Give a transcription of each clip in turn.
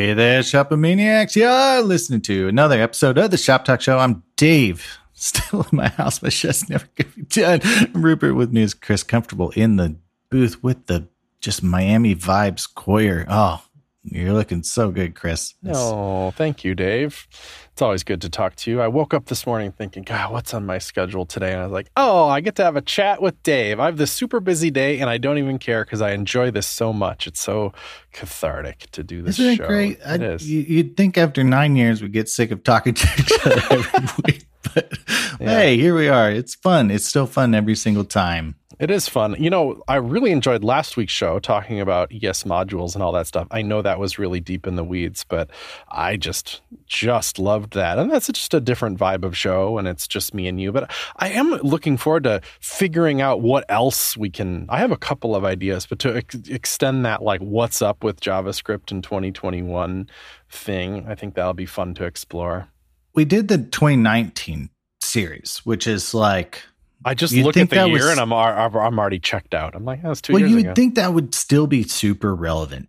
Hey there, Shopomaniacs. You're listening to another episode of the Shop Talk Show. I'm Dave, still in my house. My shit's never going to be done. Rupert with me is Chris, comfortable in the booth with the just Miami vibes choir. Oh, you're looking so good, Chris. Oh, thank you, Dave. It's always good to talk to you. I woke up this morning thinking, God, what's on my schedule today? And I was like, oh, I get to have a chat with Dave. I have this super busy day and I don't even care because I enjoy this so much. It's so cathartic to do this Isn't show. it great? It I, is. You, you'd think after nine years we'd get sick of talking to each other every week. But Yeah. hey, here we are. It's fun. It's still fun every single time. It is fun. You know, I really enjoyed last week's show talking about ES modules and all that stuff. I know that was really deep in the weeds, but I just just loved that. And that's just a different vibe of show and it's just me and you. But I am looking forward to figuring out what else we can I have a couple of ideas, but to ex- extend that like what's up with JavaScript in 2021 thing, I think that'll be fun to explore. We did the 2019 series, which is like I just You'd look at the year was- and I'm I'm already checked out. I'm like, that was two well, you would ago. think that would still be super relevant.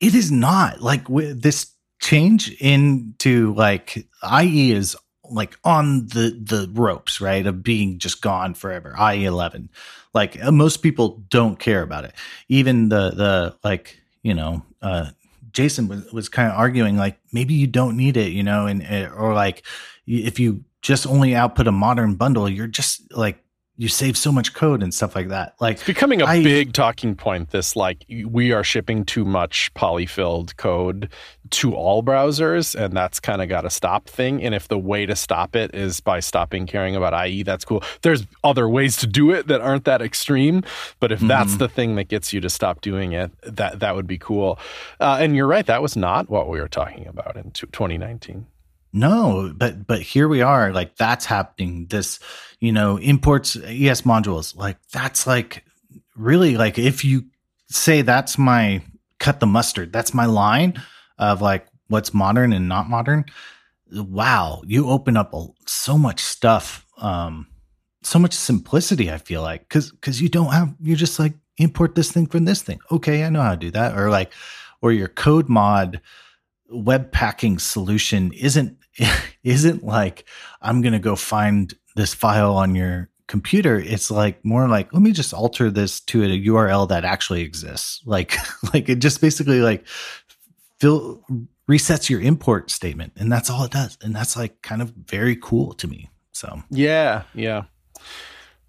It is not like with this change into like IE is like on the the ropes, right? Of being just gone forever. IE 11. Like uh, most people don't care about it. Even the the like, you know, uh Jason was, was kind of arguing like maybe you don't need it, you know, and uh, or like if you just only output a modern bundle, you're just like you save so much code and stuff like that. Like It's becoming a I- big talking point. This like we are shipping too much polyfilled code to all browsers, and that's kind of got to stop thing. And if the way to stop it is by stopping caring about IE, that's cool. There's other ways to do it that aren't that extreme, but if that's Mhm. the thing that gets you to stop doing it, that that would be cool. Uh, and you're right, that was not what we were talking about in t- 2019. No, but but here we are. Like that's happening. This, you know, imports ES modules. Like that's like really like if you say that's my cut the mustard. That's my line of like what's modern and not modern. Wow, you open up a, so much stuff. Um, so much simplicity. I feel like because because you don't have you're just like import this thing from this thing. Okay, I know how to do that. Or like or your code mod web packing solution isn't isn't like I'm gonna go find this file on your computer. It's like more like let me just alter this to a URL that actually exists. Like like it just basically like fill resets your import statement, and that's all it does. And that's like kind of very cool to me. So Yeah, yeah.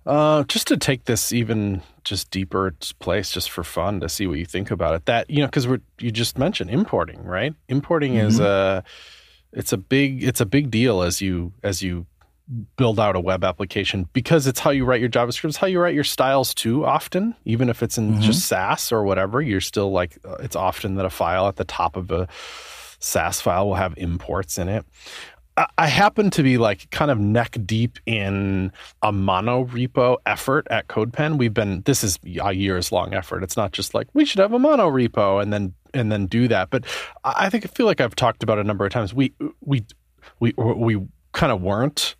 Uh, just to take this even just deeper place, just for fun, to see what you think about it. That you know, because we're you just mentioned importing, right? Importing is a it's a big it's a big deal as you as you build out a web application because it's how you write your JavaScript. It's how you write your styles too. Often, even if it's in Mhm. just Sass or whatever, you're still like uh, it's often that a file at the top of a Sass file will have imports in it. I- happen to be like kind of neck deep in a mono repo effort at CodePen. We've been this is a years long effort. It's not just like we should have a mono repo and then and then do that. But I think I feel like I've talked about a number of times. We we we we kind of weren't.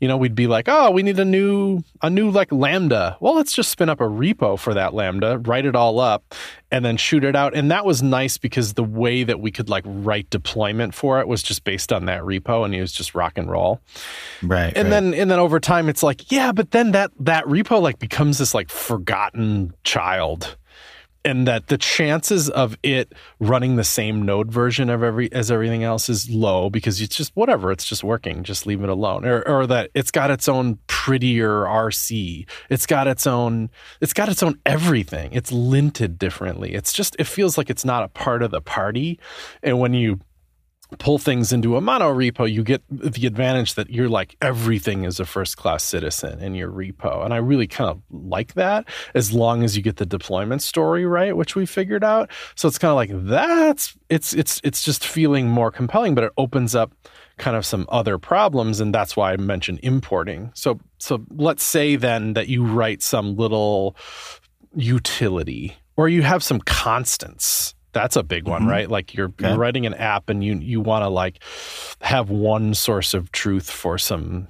You know, we'd be like, "Oh, we need a new a new like lambda." Well, let's just spin up a repo for that lambda, write it all up, and then shoot it out. And that was nice because the way that we could like write deployment for it was just based on that repo, and it was just rock and roll right, and right. then and then over time it's like yeah but then that that repo like becomes this like forgotten child and that the chances of it running the same node version of every as everything else is low because it's just whatever it's just working just leave it alone. Or, or that it's got its own prettier rc it's got its own it's got its own everything. It's linted differently. It's just it feels like it's not a part of the party. And when you pull things into a mono repo, you get the advantage that you're like everything is a first class citizen in your repo. And I really kind of like that as long as you get the deployment story right, which we figured out. So it's kind of like that's it's it's it's just feeling more compelling, but it opens up kind of some other problems and that's why I mentioned importing. So so let's say then that you write some little utility or you have some constants that's a big one Mhm. right like you're, Okay. you're writing an app and you you want to like have one source of truth for some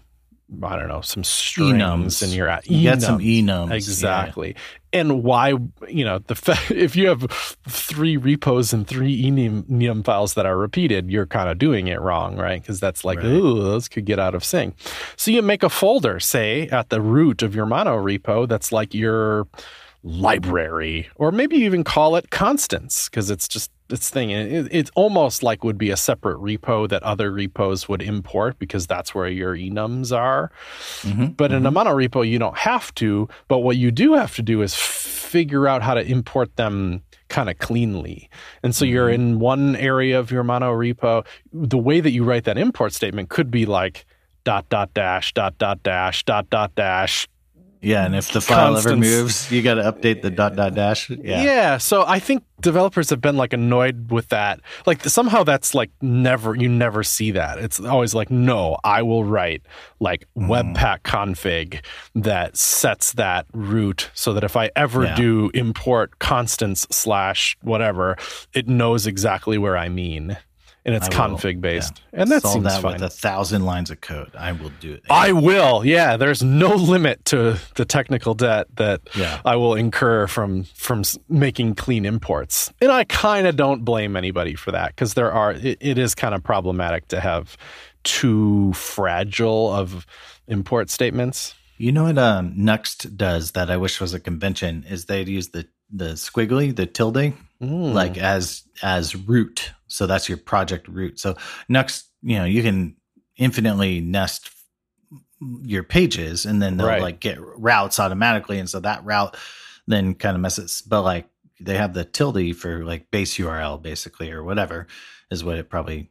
i don't know some strings Enums. in your app you get some Enums. enums. yeah. Exactly. and why you know the if you have three repos and three enum files that are repeated you're kind of doing it wrong right because that's like right. ooh those could get out of sync so you make a folder say at the root of your mono repo that's like your library or maybe even call it constants because it's just this thing. It, it's almost like would be a separate repo that other repos would import because that's where your enums are. Mm-hmm, but mm-hmm. in a mono repo, you don't have to. But what you do have to do is figure out how to import them kind of cleanly. And so mm-hmm. you're in one area of your mono repo. The way that you write that import statement could be like dot dot dash dot dot dash dot dot dash yeah, and if the file ever moves, you got to update the dot dot dash. Yeah. Yeah, so I think developers have been like annoyed with that. Like somehow that's like never you never see that. It's always like no, I will write like mm. webpack config that sets that root so that if I ever yeah. do import constants slash whatever, it knows exactly where I mean and it's config based, yeah. and that Solve seems that fine. with a thousand lines of code. I will do it. I will. Yeah, there's no limit to the technical debt that yeah. I will incur from from making clean imports, and I kind of don't blame anybody for that because there are it, it is kind of problematic to have too fragile of import statements. You know what um, Nuxt does that I wish was a convention is they'd use the the squiggly, the tilde, mm. like as as root so that's your project root. So Nuxt, you know, you can infinitely nest your pages and then they'll right. like get routes automatically. And so that route then kind of messes, but like they have the tilde for like base URL basically or whatever is what it probably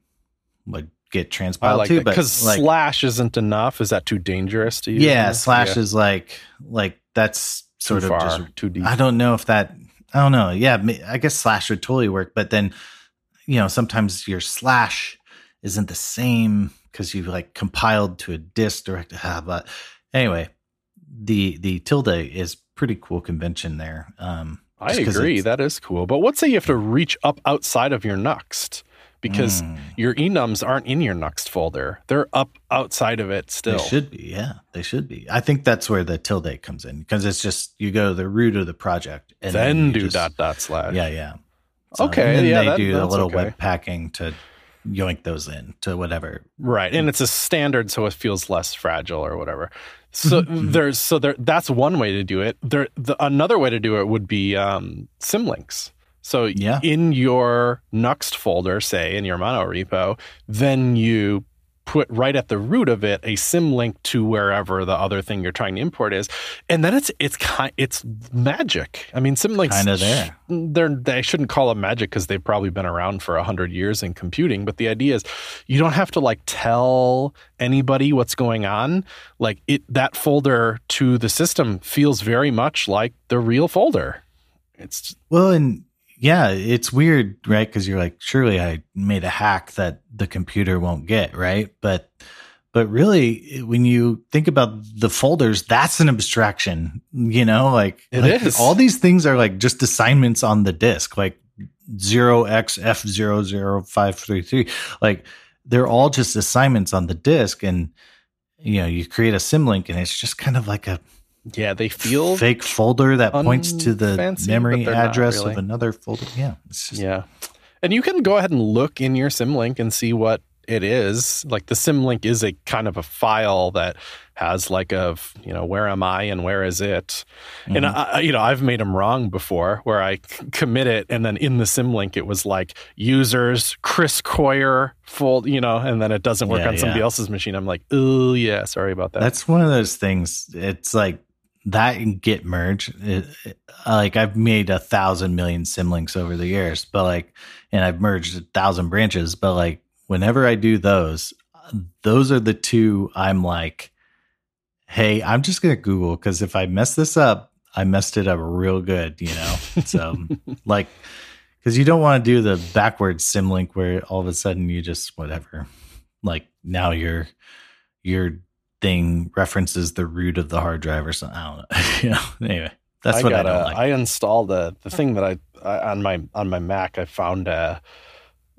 would get transpiled like to. because like, slash isn't enough. Is that too dangerous to use? Yeah, slash yeah. is like like that's sort too of far, just too deep. I don't know if that. I don't know. Yeah, I guess slash would totally work, but then you know, sometimes your slash isn't the same because you've like compiled to a disk direct. Ah, but anyway, the the tilde is pretty cool convention there. Um, I agree, that is cool. But what say you have to reach up outside of your Nuxt? Because mm. your enums aren't in your Nuxt folder; they're up outside of it still. They should be, yeah, they should be. I think that's where the tilde comes in because it's just you go to the root of the project and then, then do just, dot dot slash. Yeah, yeah. Okay, yeah, they that, do a little okay. web packing to yoink those in to whatever. Right, and it's a standard, so it feels less fragile or whatever. So mm-hmm. there's so there that's one way to do it. There, the, another way to do it would be um, symlinks. So yeah. in your Nuxt folder, say in your mono repo, then you put right at the root of it a symlink to wherever the other thing you're trying to import is, and then it's it's kind it's magic. I mean, symlinks kind of there. They're they shouldn't call them magic because they've probably been around for a hundred years in computing. But the idea is, you don't have to like tell anybody what's going on. Like it that folder to the system feels very much like the real folder. It's well, and yeah, it's weird, right? Because you're like, surely I made a hack that the computer won't get, right? But but really, when you think about the folders, that's an abstraction, you know. Like, it like is. all these things are like just assignments on the disk, like zero x f zero zero five three three. Like they're all just assignments on the disk, and you know, you create a symlink, and it's just kind of like a yeah, they feel fake folder that points to the memory address really. of another folder. Yeah. Just, yeah. And you can go ahead and look in your symlink and see what it is. Like the symlink is a kind of a file that has like a, you know, where am I and where is it? Mm-hmm. And I, you know, I've made them wrong before where I commit it and then in the symlink it was like users Chris Coyier fold, you know, and then it doesn't work yeah, on somebody else's machine. I'm like, oh yeah, sorry about that. That's one of those things. It's like that and git merge it, it, like i've made a thousand million symlinks over the years but like and i've merged a thousand branches but like whenever i do those those are the two i'm like hey i'm just gonna google because if i mess this up i messed it up real good you know? So like because you don't want to do the backwards symlink where all of a sudden you just whatever like now you're you're thing references the root of the hard drive or something. I don't know. you know. Anyway, that's I what got I don't like. I installed a, the thing that I, I, on my on my Mac. I found a,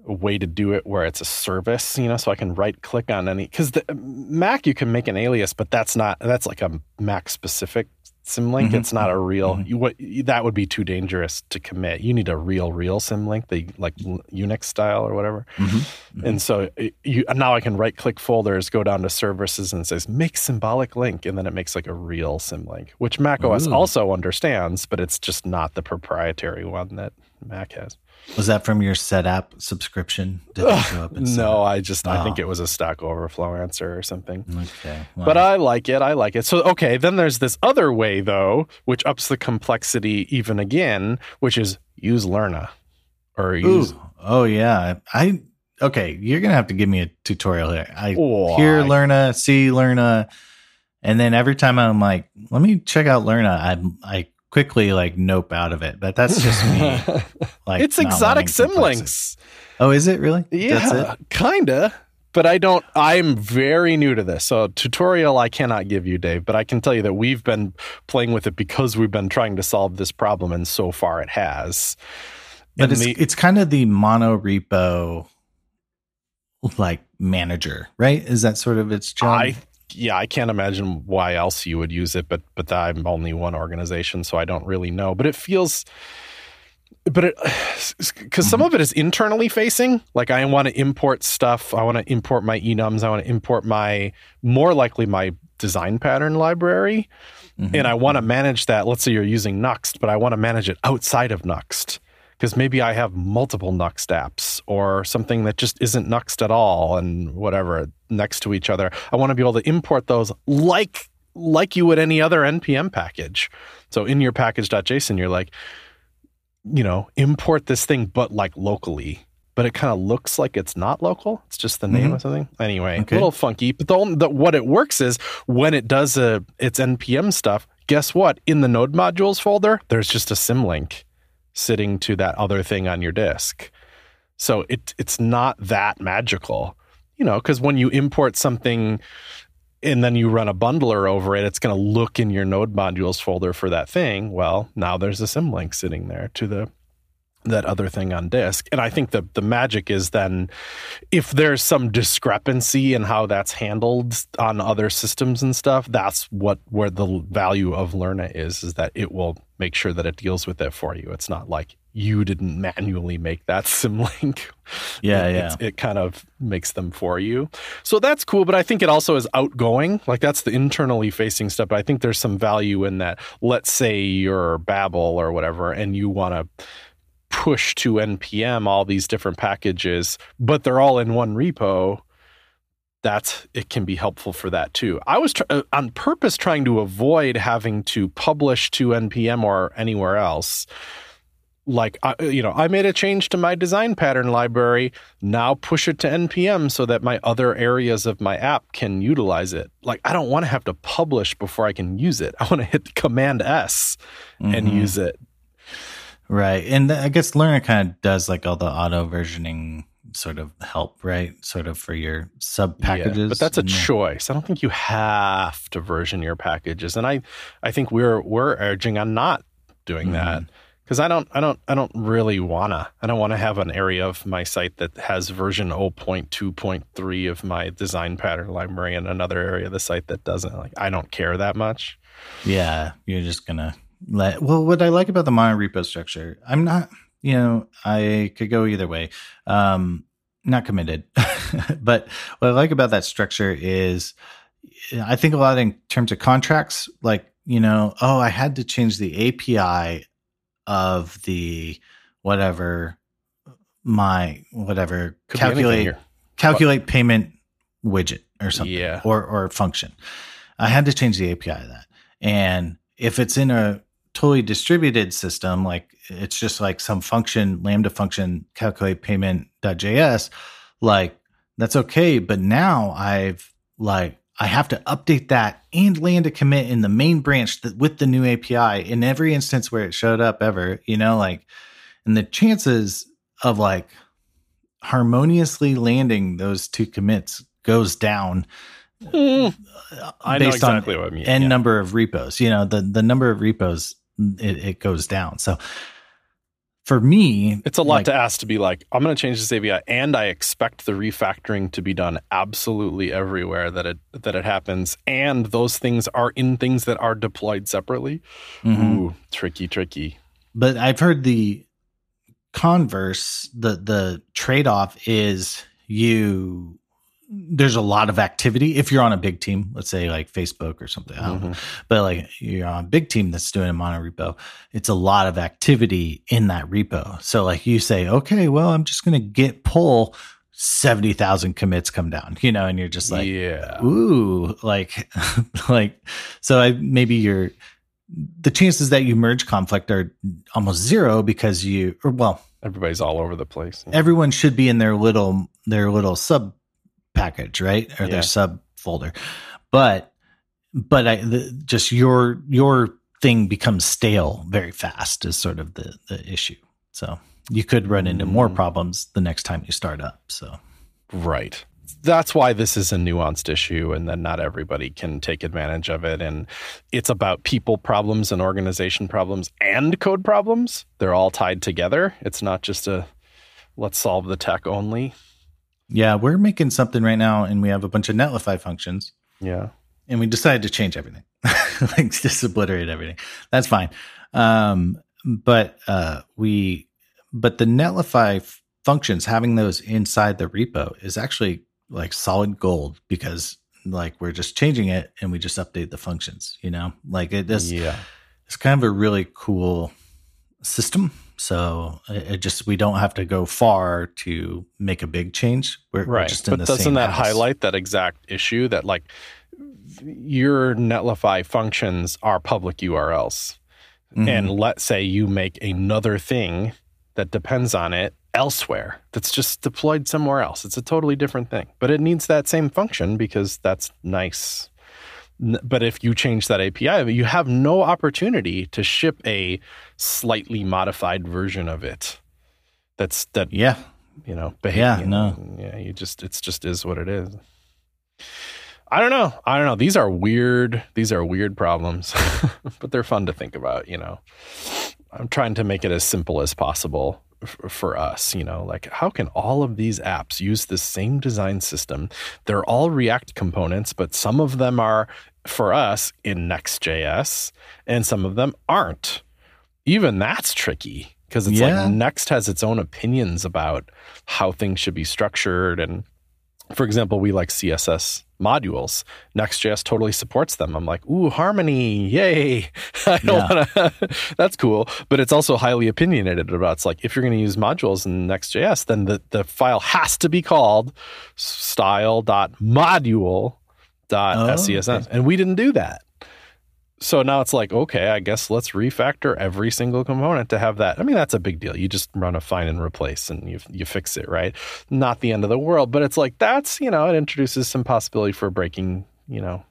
a, way to do it where it's a service. You know, so I can right click on any because the Mac you can make an alias, but that's not that's like a Mac specific symlink. Mhm. It's not a real. Mhm. You, what that would be too dangerous to commit. You need a real, real symlink, the like Unix style or whatever. Mhm. And so it- you now I can right click folders, go down to services, and it says make symbolic link, and then it makes like a real symlink, which Mac OS Ooh. also understands, but it's just not the proprietary one that Mac has. Was that from your SetApp subscription? Did it show up in No, I just I think Oh. it was a Stack Overflow answer or something. Okay. But I like it. I like it. So, okay, then there's this other way, though, which ups the complexity even again, which is use Lerna or use. Ooh. Oh yeah. I okay. You're gonna have to give me a tutorial here. I hear Lerna, see Lerna, and then every time I'm like, let me check out Lerna, I I quickly like nope out of it. But that's just me. Like it's exotic symlinks. Oh, is it really? That's Yeah, it? kinda. But I don't. I'm very new to this, so tutorial I cannot give you, Dave. But I can tell you that we've been playing with it because we've been trying to solve this problem, and so far it has. But And it's the- it's kind of the mono repo like manager, right? Is that sort of its job? I yeah, I can't imagine why else you would use it, but but I'm only one organization, so I don't really know. But it feels but it because some of it is internally facing. Like i want to import stuff. I want to import my enums. I want to import my more likely my design pattern library. Mhm. and i want to manage that. Let's say you're using nuxt but i want to manage it outside of nuxt because maybe i have multiple nuxt apps or something that just isn't nuxt at all and whatever next to each other. I want to be able to import those like like you would any other npm package. So in your package.json you're like you know import this thing but like locally. But it kind of looks like it's not local. It's just the name Mhm. of something. Anyway Okay. a little funky but the, only, the what it works is when it does a its npm stuff guess what? In the node modules folder there's just a symlink sitting to that other thing on your disk so it it's not that magical you know because when you import something and then you run a bundler over it, it's going to look in your node modules folder for that thing. Well, now there's a symlink sitting there to the that other thing on disk. And I think the the magic is then if there's some discrepancy in how that's handled on other systems and stuff, that's what where the value of Lerna is is that it will make sure that it deals with it for you. It's not like you didn't manually make that symlink. Yeah, It- yeah. It kind of makes them for you. So that's cool, but I think it also is outgoing. Like that's the internally facing stuff. But I think there's some value in that. Let's say you're Babel or whatever, and you want to push to npm all these different packages, but they're all in one repo. That's it can be helpful for that too. I was tr- uh, on purpose trying to avoid having to publish to npm or anywhere else like I, you know i made a change to my design pattern library now push it to npm so that my other areas of my app can utilize it like i don't want to have to publish before i can use it i want to hit command s and Mhm. use it Right. And I guess Lerna kind of does like all the auto versioning sort of help, right? Sort of for your sub packages. Yeah, but that's a choice i don't think you have to version your packages and i i think we're we're urging on not doing that mm-hmm. because I don't, I don't, I don't really wanna. I don't want to have an area of my site that has version 0.2.3 of my design pattern library, and another area of the site that doesn't. Like, I don't care that much. Yeah, you're just gonna let. Well, what I like about the mono repo structure, I'm not. You know, I could go either way. Um, not committed, but what I like about that structure is, I think a lot in terms of contracts. Like, you know, oh, I had to change the API of the whatever my whatever Could calculate calculate payment widget or something Yeah. or or function. I had to change the API of that. And if it's in a totally distributed system, like it's just like some function, lambda function, calculate payment.js, like that's okay. But now I've like I have to update that and land a commit in the main branch that with the new API in every instance where it showed up ever, you know, like and the chances of like harmoniously landing those two commits goes down Mm, uh, I know based on exactly what I mean. n yeah. number of repos. You know, the the number of repos it, it goes down. So for me, It's a lot like, to ask to be like, I'm going to change this API, and I expect the refactoring to be done absolutely everywhere that it that it happens, and those things are in things that are deployed separately. Mhm. Ooh, tricky, tricky. But I've heard the converse, the the trade off is you. There's a lot of activity if you're on a big team, let's say like Facebook or something. I don't know. Mhm. But like you're on a big team that's doing a mono repo, it's a lot of activity in that repo. So like you say, okay, well, I'm just gonna get pull seventy thousand commits come down, you know, and you're just like, yeah, ooh, like like so I maybe you're the chances that you merge conflict are almost zero because you or well, everybody's all over the place. everyone should be in their little their little sub package, right? Or Yeah. their sub folder. But but I the, just your your thing becomes stale very fast is sort of the the issue. So you could run into more Mm. problems the next time you start up. So Right. That's why this is a nuanced issue, and then not everybody can take advantage of it. And it's about people problems and organization problems and code problems. They're all tied together. It's not just a let's solve the tech only. Yeah, we're making something right now and we have a bunch of Netlify functions. Yeah. and we decided to change everything like just obliterate everything that's fine um but uh we but the netlify f- functions having those inside the repo is actually like solid gold because like we're just changing it and we just update the functions you know like it is yeah. it's kind of a really cool system so it, it just we don't have to go far to make a big change we're, we're Right. just in But the doesn't that house. highlight that exact issue that like your Netlify functions are public URLs? Mhm. and let's say you make another thing that depends on it elsewhere that's just deployed somewhere else it's a totally different thing but it needs that same function because that's nice but if you change that api you have no opportunity to ship a slightly modified version of it. That's that yeah. you know Yeah, know, yeah you just it's just is what it is. I don't know. I don't know. These are weird these are weird problems but they're fun to think about you know. I'm trying to make it as simple as possible f- for us you know like how can all of these apps use the same design system they're all react components but some of them are for us in next.js and some of them aren't even that's tricky because it's Yeah. like next has its own opinions about how things should be structured and for example we like css modules next.js totally supports them. I'm like ooh harmony yay. I don't want to that's cool but it's also highly opinionated about it's like if you're going to use modules in next.js then the, the file has to be called style.module.scss Oh, okay. and we didn't do that so now it's like, okay, I guess let's refactor every single component to have that. I mean, that's a big deal. You just run a find and replace and you you fix it, right? Not the end of the world, but it's like that's, you know, it introduces some possibility for breaking, you know,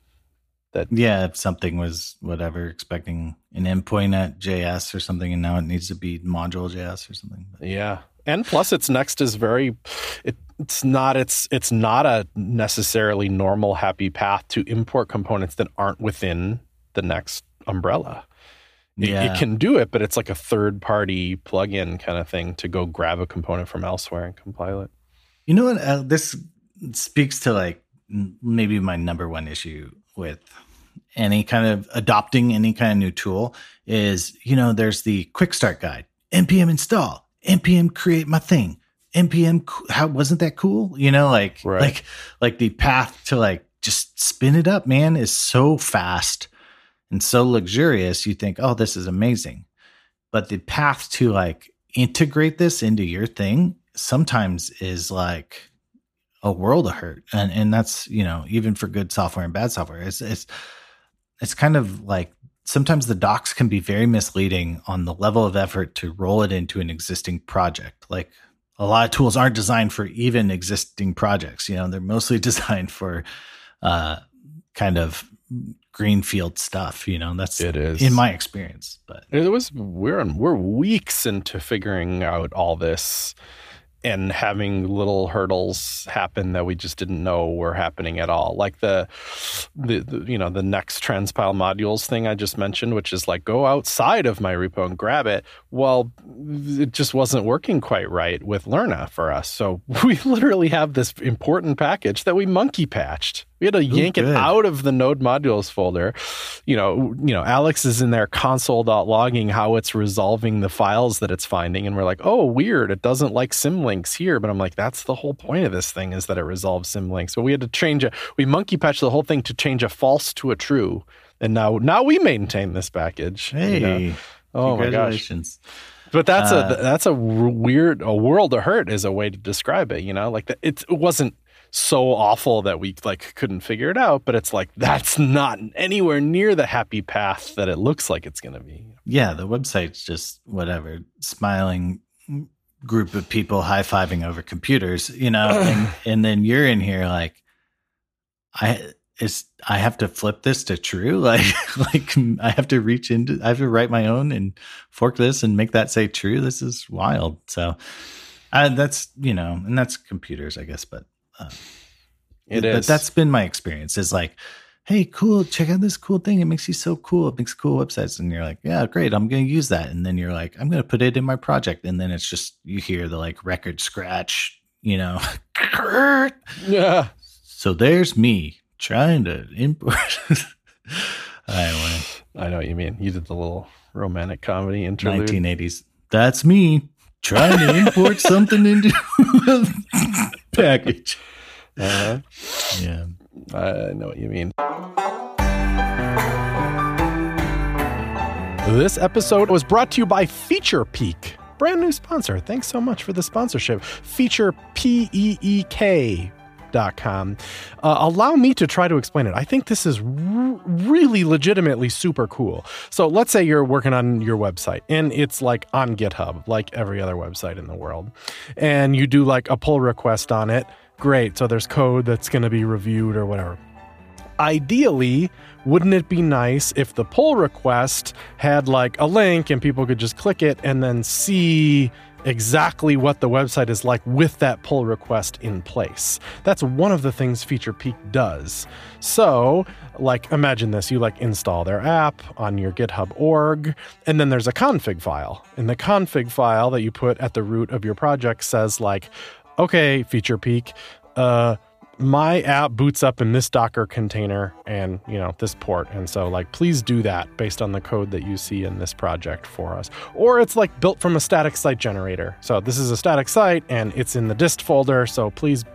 that Yeah, if something was whatever, expecting an endpoint at JS or something, and now it needs to be module JS or something. Yeah. And plus its next is very it, it's not it's it's not a necessarily normal happy path to import components that aren't within the next umbrella. It, Yeah. it can do it, but it's like a third party plugin kind of thing to go grab a component from elsewhere and compile it. You know what? Uh, this speaks to like maybe my number one issue with any kind of adopting any kind of new tool is, you know, there's the quick start guide, npm install, npm create my thing, npm. How wasn't that cool? You know, like Right. like like the path to like just spin it up, man, is so fast and so luxurious. You think, oh, this is amazing, but the path to like integrate this into your thing sometimes is like a world of hurt and and that's you know even for good software and bad software it's it's it's kind of like sometimes the docs can be very misleading on the level of effort to roll it into an existing project like a lot of tools aren't designed for even existing projects you know they're mostly designed for uh kind of greenfield stuff you know that's It is. in my experience but It was we're we're weeks into figuring out all this, and having little hurdles happen that we just didn't know were happening at all. Like the, the, the you know the next transpile modules thing i just mentioned which is like go outside of my repo and grab it. Well it just wasn't working quite right with lerna for us. So we literally have this important package that we monkey patched we had to yank Ooh, it out of the node modules folder. You know, you know, Alex is in there console.logging how it's resolving the files that it's finding. And we're like, oh, weird. It doesn't like symlinks here. But I'm like, that's the whole point of this thing is that it resolves symlinks. But we had to change it. We monkey patched the whole thing to change a false to a true. And now now we maintain this package. you Hey, know? Oh my gosh. But that's Uh, a that's a weird a world of hurt is a way to describe it. You know, like the, it, it wasn't so awful that we like couldn't figure it out, but it's like that's not anywhere near the happy path that it looks like it's going to be. Yeah, the website's just whatever, smiling group of people high fiving over computers, you know, and, and then you're in here like, I is I have to flip this to true, like like I have to reach into, I have to write my own and fork this and make that say true. This is wild. So, uh, that's you know, and that's computers, I guess, but uh, It but is. that's been my experience. Is like, hey, cool, check out this cool thing. It makes you so cool. It makes cool websites, and you're like, yeah, great. I'm going to use that, and then you're like, I'm going to put it in my project, and then it's just you hear the like record scratch, you know. yeah. so there's me trying to import. anyway, I know what you mean. You did the little romantic comedy interlude. 1980s. That's me trying to import something into package. Uh, Yeah. I know what you mean. This episode was brought to you by FeaturePeek, brand new sponsor. Thanks so much for the sponsorship. Feature P E E K. Uh, allow me to try to explain it. I think this is r- really legitimately super cool. So, let's say you're working on your website and it's like on GitHub, like every other website in the world, and you do like a pull request on it. Great. So, there's code that's going to be reviewed or whatever ideally, wouldn't it be nice if the pull request had like a link and people could just click it and then see exactly what the website is like with that pull request in place? That's one of the things FeaturePeek does. So, like, imagine this you like install their app on your GitHub org, and then there's a config file. And the config file that you put at the root of your project says, like, okay, FeaturePeek, uh, my app boots up in this Docker container and, you know, this port. And so, like, please do that based on the code that you see in this project for us. Or it's like built from a static site generator. So, this is a static site and it's in the dist folder. So, please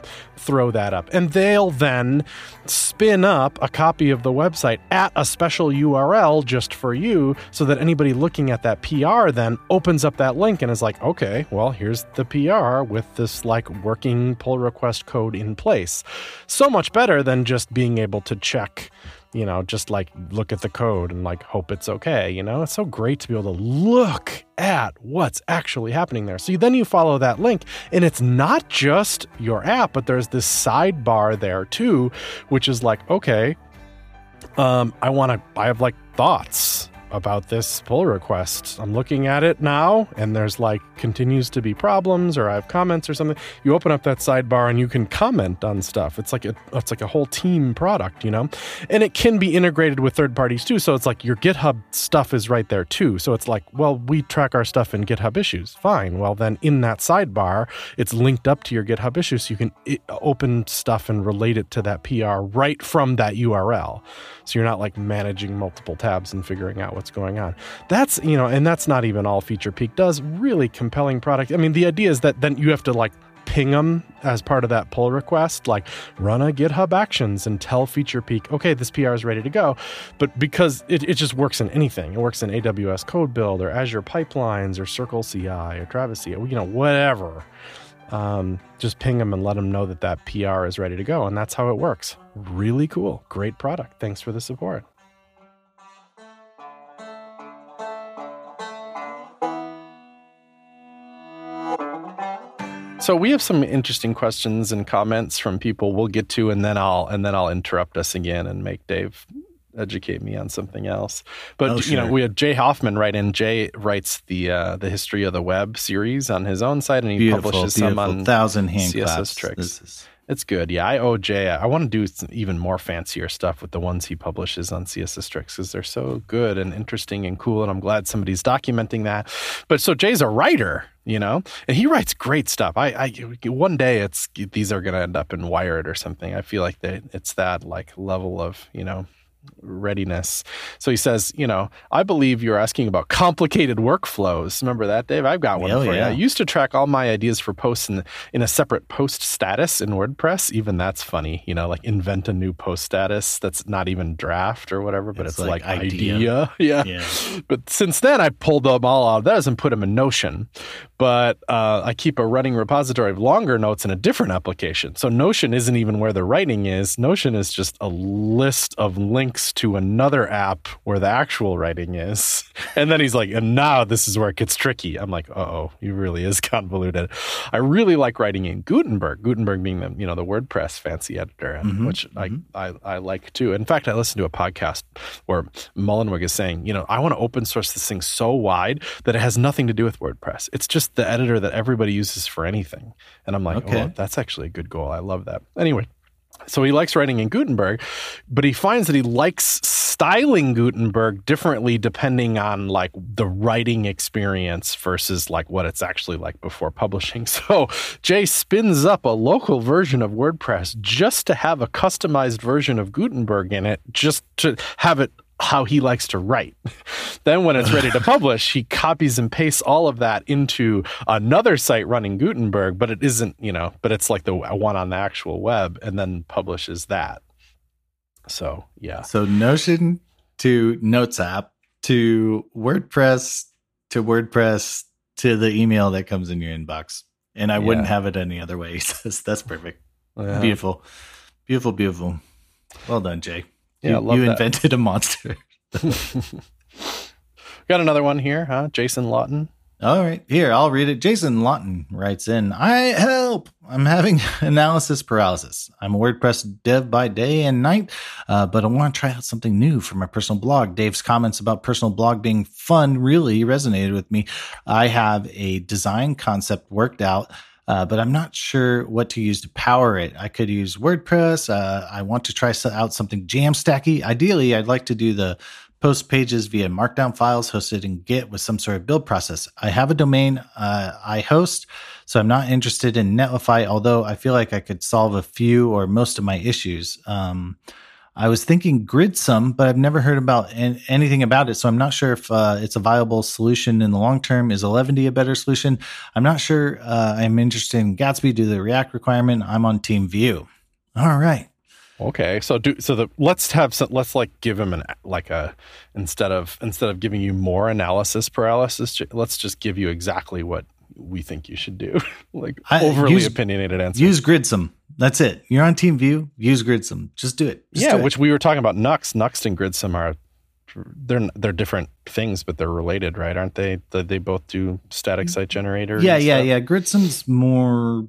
throw that up. And they'll then spin up a copy of the website at a special URL just for you so that anybody looking at that PR then opens up that link and is like, okay, well, here's the PR with this like working pull request code in place. So much better than just being able to check you know, just like look at the code and like hope it's okay. You know, it's so great to be able to look at what's actually happening there. So then you follow that link, and it's not just your app, but there's this sidebar there too, which is like, okay, um, I want to, I have like thoughts about this pull request. I'm looking at it now, and there's like continues to be problems, or I have comments or something. You open up that sidebar and you can comment on stuff. It's like a it's like a whole team product, you know, and it can be integrated with third parties too. So it's like your GitHub stuff is right there too. So it's like, well, we track our stuff in GitHub issues. Fine. Well, then in that sidebar, it's linked up to your GitHub issues, so you can open stuff and relate it to that PR right from that URL. So you're not like managing multiple tabs and figuring out what's going on. That's, you know, and that's not even all FeaturePeek does. Really compelling product. I mean, the idea is that then you have to like ping them as part of that pull request, like run a GitHub actions and tell FeaturePeek, okay, this PR is ready to go. But because it, it just works in anything, it works in AWS Code Build or Azure Pipelines or Circle CI or Travis CI, you know, whatever. Um, just ping them and let them know that that PR is ready to go. And that's how it works. Really cool. Great product. Thanks for the support. So we have some interesting questions and comments from people we'll get to and then I'll and then I'll interrupt us again and make Dave educate me on something else. But Oh, you know, we had Jay Hoffman write in. Jay writes the uh, the history of the web series on his own site, and he Beautiful, publishes beautiful. some on thousand hand CSS claps. tricks. Is It's good. Yeah, I owe Jay. I want to do some even more fancier stuff with the ones he publishes on CSS Tricks because they're so good and interesting and cool. And I'm glad somebody's documenting that. But so Jay's a writer, you know, and he writes great stuff. I, I one day it's these are going to end up in Wired or something. I feel like that it's that like level of you know readiness. So he says, you know, I believe you're asking about complicated workflows. Remember that, Dave? I've got one Oh, for yeah. you. I used to track all my ideas for posts in, in a separate post status in WordPress. Even that's funny, you know, like invent a new post status that's not even draft or whatever, but It's it's, like like, idea. idea. Yeah. yeah. But since then, I pulled them all out of those and put them in Notion. But uh, I keep a running repository of longer notes in a different application. So Notion isn't even where the writing is. Notion is just a list of links to another app where the actual writing is. And then he's like, and now this is where it gets tricky. I'm like, uh oh, he really is convoluted. I really like writing in Gutenberg. Gutenberg being the you know the WordPress fancy editor, Mhm, which I, I I like too. In fact, I listened to a podcast where Mullenweg is saying, you know, I want to open source this thing so wide that it has nothing to do with WordPress. It's just the editor that everybody uses for anything. And I'm like, Okay. oh, that's actually a good goal. I love that. Anyway, so he likes writing in Gutenberg, but he finds that he likes styling Gutenberg differently depending on like the writing experience versus like what it's actually like before publishing. So Jay spins up a local version of WordPress just to have a customized version of Gutenberg in it, just to have it how he likes to write. then when it's ready to publish, he copies and pastes all of that into another site running Gutenberg, but it isn't, you know, but it's like the one on the actual web and then publishes that. So, yeah. So Notion to Notes app to WordPress to WordPress to the email that comes in your inbox. And I wouldn't have it any other way. He says that's perfect. Yeah. Beautiful. Beautiful, beautiful. Well done, Jay. Yeah, you, love you invented a monster. Got another one here, huh? Jason Lawton. All right, here, I'll read it. Jason Lawton writes in I help. I'm having analysis paralysis. I'm a WordPress dev by day and night, uh, but I want to try out something new for my personal blog. Dave's comments about personal blog being fun really resonated with me. I have a design concept worked out. Uh, but I'm not sure what to use to power it. I could use WordPress. Uh, I want to try out something Jamstacky. Ideally, I'd like to do the post pages via markdown files hosted in Git with some sort of build process. I have a domain uh, I host, so I'm not interested in Netlify, although I feel like I could solve a few or most of my issues. Um, I was thinking Gridsome, but I've never heard about an- anything about it, so I'm not sure if uh, it's a viable solution in the long term. Is 11ty a better solution? I'm not sure. Uh, I'm interested in Gatsby due to the React requirement. I'm on Team Vue. All right. Okay, so do so. The let's have some. Let's like give him an like a instead of instead of giving you more analysis paralysis. Let's just give you exactly what we think you should do. like I- overly use- opinionated answer. Use Gridsome. That's it. You're on Team Vue. Use Gridsome. Just do it. Just yeah, do it. which we were talking about. Nuxt, Nuxt, and Gridsome are they're they're different things, but they're related, right? Aren't they? They, they both do static site generator. yeah, yeah, yeah. Gridsome's more.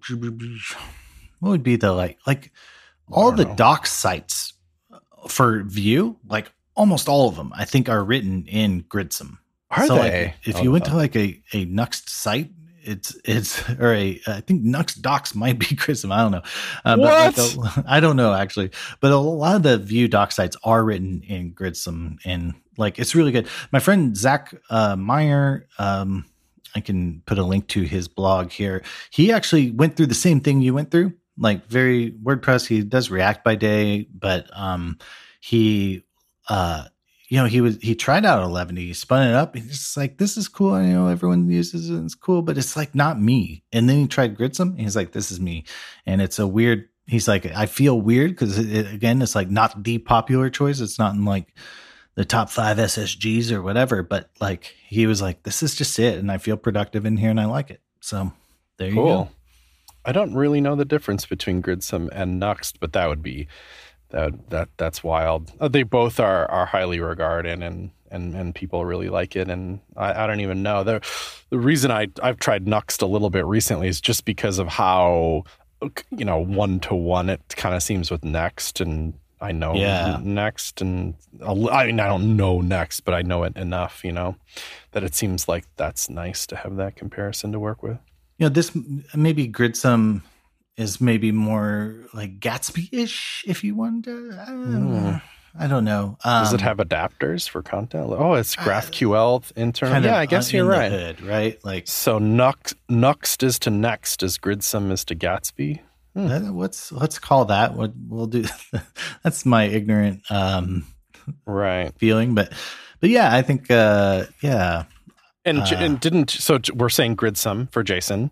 What would be the like like all the know. doc sites for Vue? Like almost all of them, I think, are written in Gridsome. Are so, they? Like, if Oh, you went to oh. like a a Nuxt site, it's it's or a I think Nuxt docs might be Gridsome. I don't know. Uh, But like a- I don't know actually. But a lot of the Vue doc sites are written in Gridsome, and like it's really good. My friend Zach uh, Meyer. Um, I can put a link to his blog here. He actually went through the same thing you went through, like very WordPress. He does React by day, but um, he, uh, you know, he was he tried out 11. He spun it up. And he's just like, this is cool. You know, everyone uses it. It's cool, but it's like not me. And then he tried Gridsome. And he's like, this is me, and it's a weird. He's like, I feel weird because it, again, it's like not the popular choice. It's not in like the top five SSGs or whatever. But like he was like, this is just it, and I feel productive in here, and I like it. So there you Cool. go. I don't really know the difference between Gridsome and Nuxt, but that would be that that that's wild. Uh, they both are are highly regarded and and and people really like it. And I, I don't even know the the reason I I've tried Nuxt a little bit recently is just because of how you know one to one it kind of seems with Next and. I know Yeah. next, and I mean I don't know next, but I know it enough, you know, that it seems like that's nice to have that comparison to work with. You know, this maybe Gridsome is maybe more like Gatsby-ish, if you want to. I don't, Hmm. I don't know. Um, Does it have adapters for content? Oh, it's GraphQL internal. kind Yeah, I guess you're right. hood, right? Like, So Nux, Nuxt is to Next as Gridsome is to Gatsby. Hmm. uh, what's let's call that. What we'll do. that's my ignorant um, Right. feeling, but but yeah, I think uh, yeah, And, Uh. and didn't so we're saying Gridsome for Jason,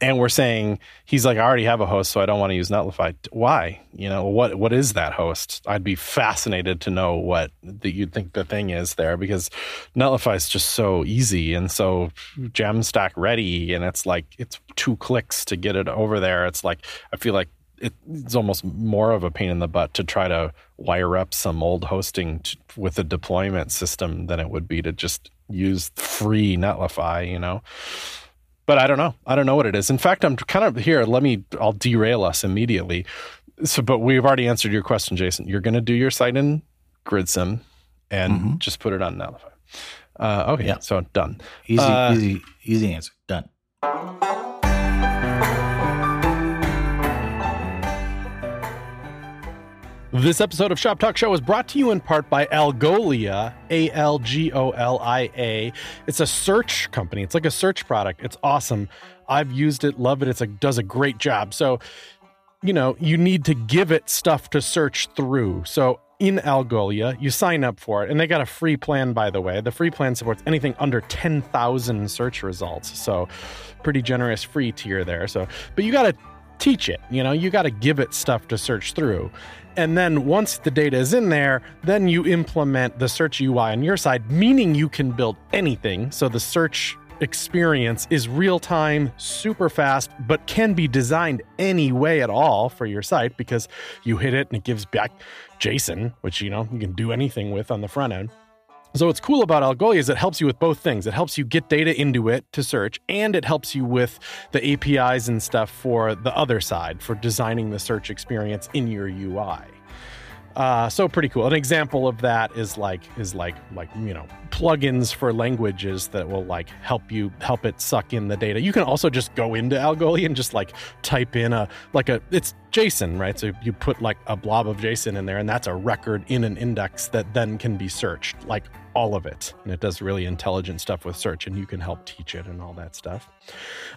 and we're saying he's like I already have a host, so I don't want to use Netlify. Why? You know what? What is that host? I'd be fascinated to know what that you'd think the thing is there because Netlify is just so easy and so Jamstack ready, and it's like it's two clicks to get it over there. It's like I feel like it's almost more of a pain in the butt to try to wire up some old hosting t- with a deployment system than it would be to just use free Netlify, you know. But I don't know. I don't know what it is. In fact, I'm kind of here. Let me. I'll derail us immediately. So, but we've already answered your question, Jason. You're going to do your site in Gridsome and Mhm. just put it on Netlify. Uh, okay, Yeah. so done. easy, Uh, easy, easy answer. Done. This episode of Shop Talk Show is brought to you in part by Algolia, A L G O L I A. It's a search company. It's like a search product. It's awesome. I've used it, love it. It's does a great job. So, you know, you need to give it stuff to search through. So, in Algolia, you sign up for it, and they got a free plan, by the way. The free plan supports anything under 10,000 search results. So, pretty generous free tier there. So, but you got to teach it, you know, you got to give it stuff to search through. And then once the data is in there, then you implement the search UI on your side, meaning you can build anything. So the search experience is real time, super fast, but can be designed any way at all for your site because you hit it and it gives back JSON, which you know you can do anything with on the front end. So what's cool about Algolia is it helps you with both things. It helps you get data into it to search, and it helps you with the APIs and stuff for the other side for designing the search experience in your UI. Uh, so pretty cool. An example of that is like is like like you know plugins for languages that will like help you help it suck in the data. You can also just go into Algolia and just like type in a like a it's JSON, right? So you put like a blob of JSON in there, and that's a record in an index that then can be searched, like all of it. And it does really intelligent stuff with search, and you can help teach it and all that stuff.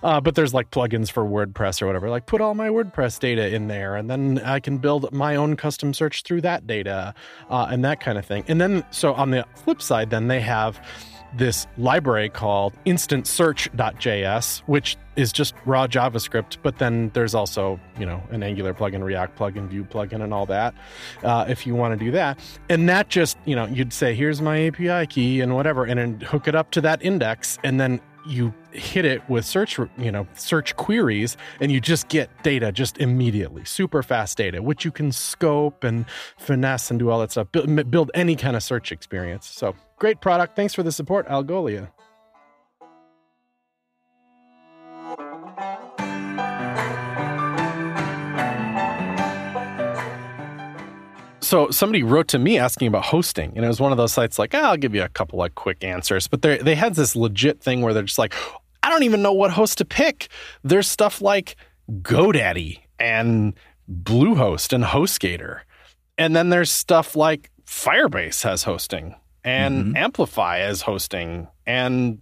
Uh, but there's like plugins for WordPress or whatever. Like put all my WordPress data in there, and then I can build my own custom search through that data uh, and that kind of thing. And then, so on the flip side, then they have this library called instantsearch.js, which is just raw JavaScript. But then there's also, you know, an Angular plugin, React plugin, Vue plugin, and all that. Uh, if you want to do that, and that just, you know, you'd say, here's my API key and whatever, and hook it up to that index, and then you hit it with search you know search queries and you just get data just immediately super fast data which you can scope and finesse and do all that stuff build, build any kind of search experience. So great product. Thanks for the support algolia so somebody wrote to me asking about hosting and it was one of those sites like ah, i'll give you a couple like quick answers. But they they had this legit thing where they're just like i don't even know what host to pick. There's stuff like godaddy and bluehost and hostgator. And then there's stuff like firebase has hosting and mm-hmm. amplify as hosting and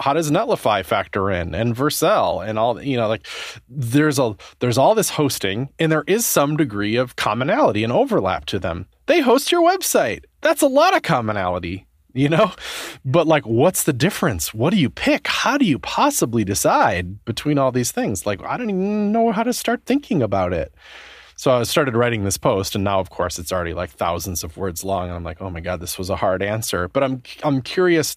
how does netlify factor in and vercel and all you know like there's a there's all this hosting and there is some degree of commonality and overlap to them. They host your website. That's a lot of commonality you know? But like what's the difference? What do you pick? How do you possibly decide between all these things? Like i don't even know how to start thinking about it so I started writing this post, and now, of course, it's already like thousands of words long. And I'm like, oh my god, this was a hard answer. But I'm I'm curious,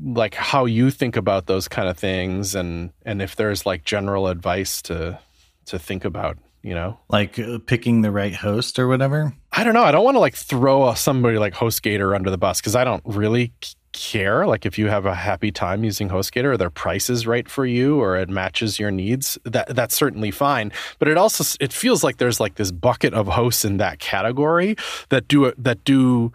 like how you think about those kind of things, and and if there's like general advice to to think about, you know. Like uh, picking the right host or whatever. I don't know. I don't want to like throw somebody like HostGator under the bus because I don't really care. Like if you have a happy time using HostGator or their price is right for you or it matches your needs, that that's certainly fine. But it also it feels like there's like this bucket of hosts in that category that do that do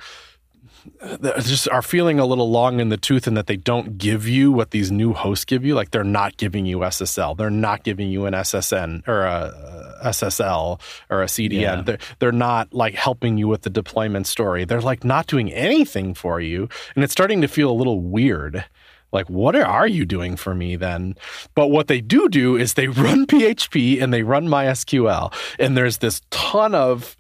just are feeling a little long in the tooth and that they don't give you what these new hosts give you. Like they're not giving you SSL, they're not giving you an SSN or a SSL or a CDN. Yeah. They're, they're not like helping you with the deployment story. They're like not doing anything for you, and it's starting to feel a little weird. Like, what are you doing for me then? But what they do do is they run PHP and they run MySQL, and there's this ton of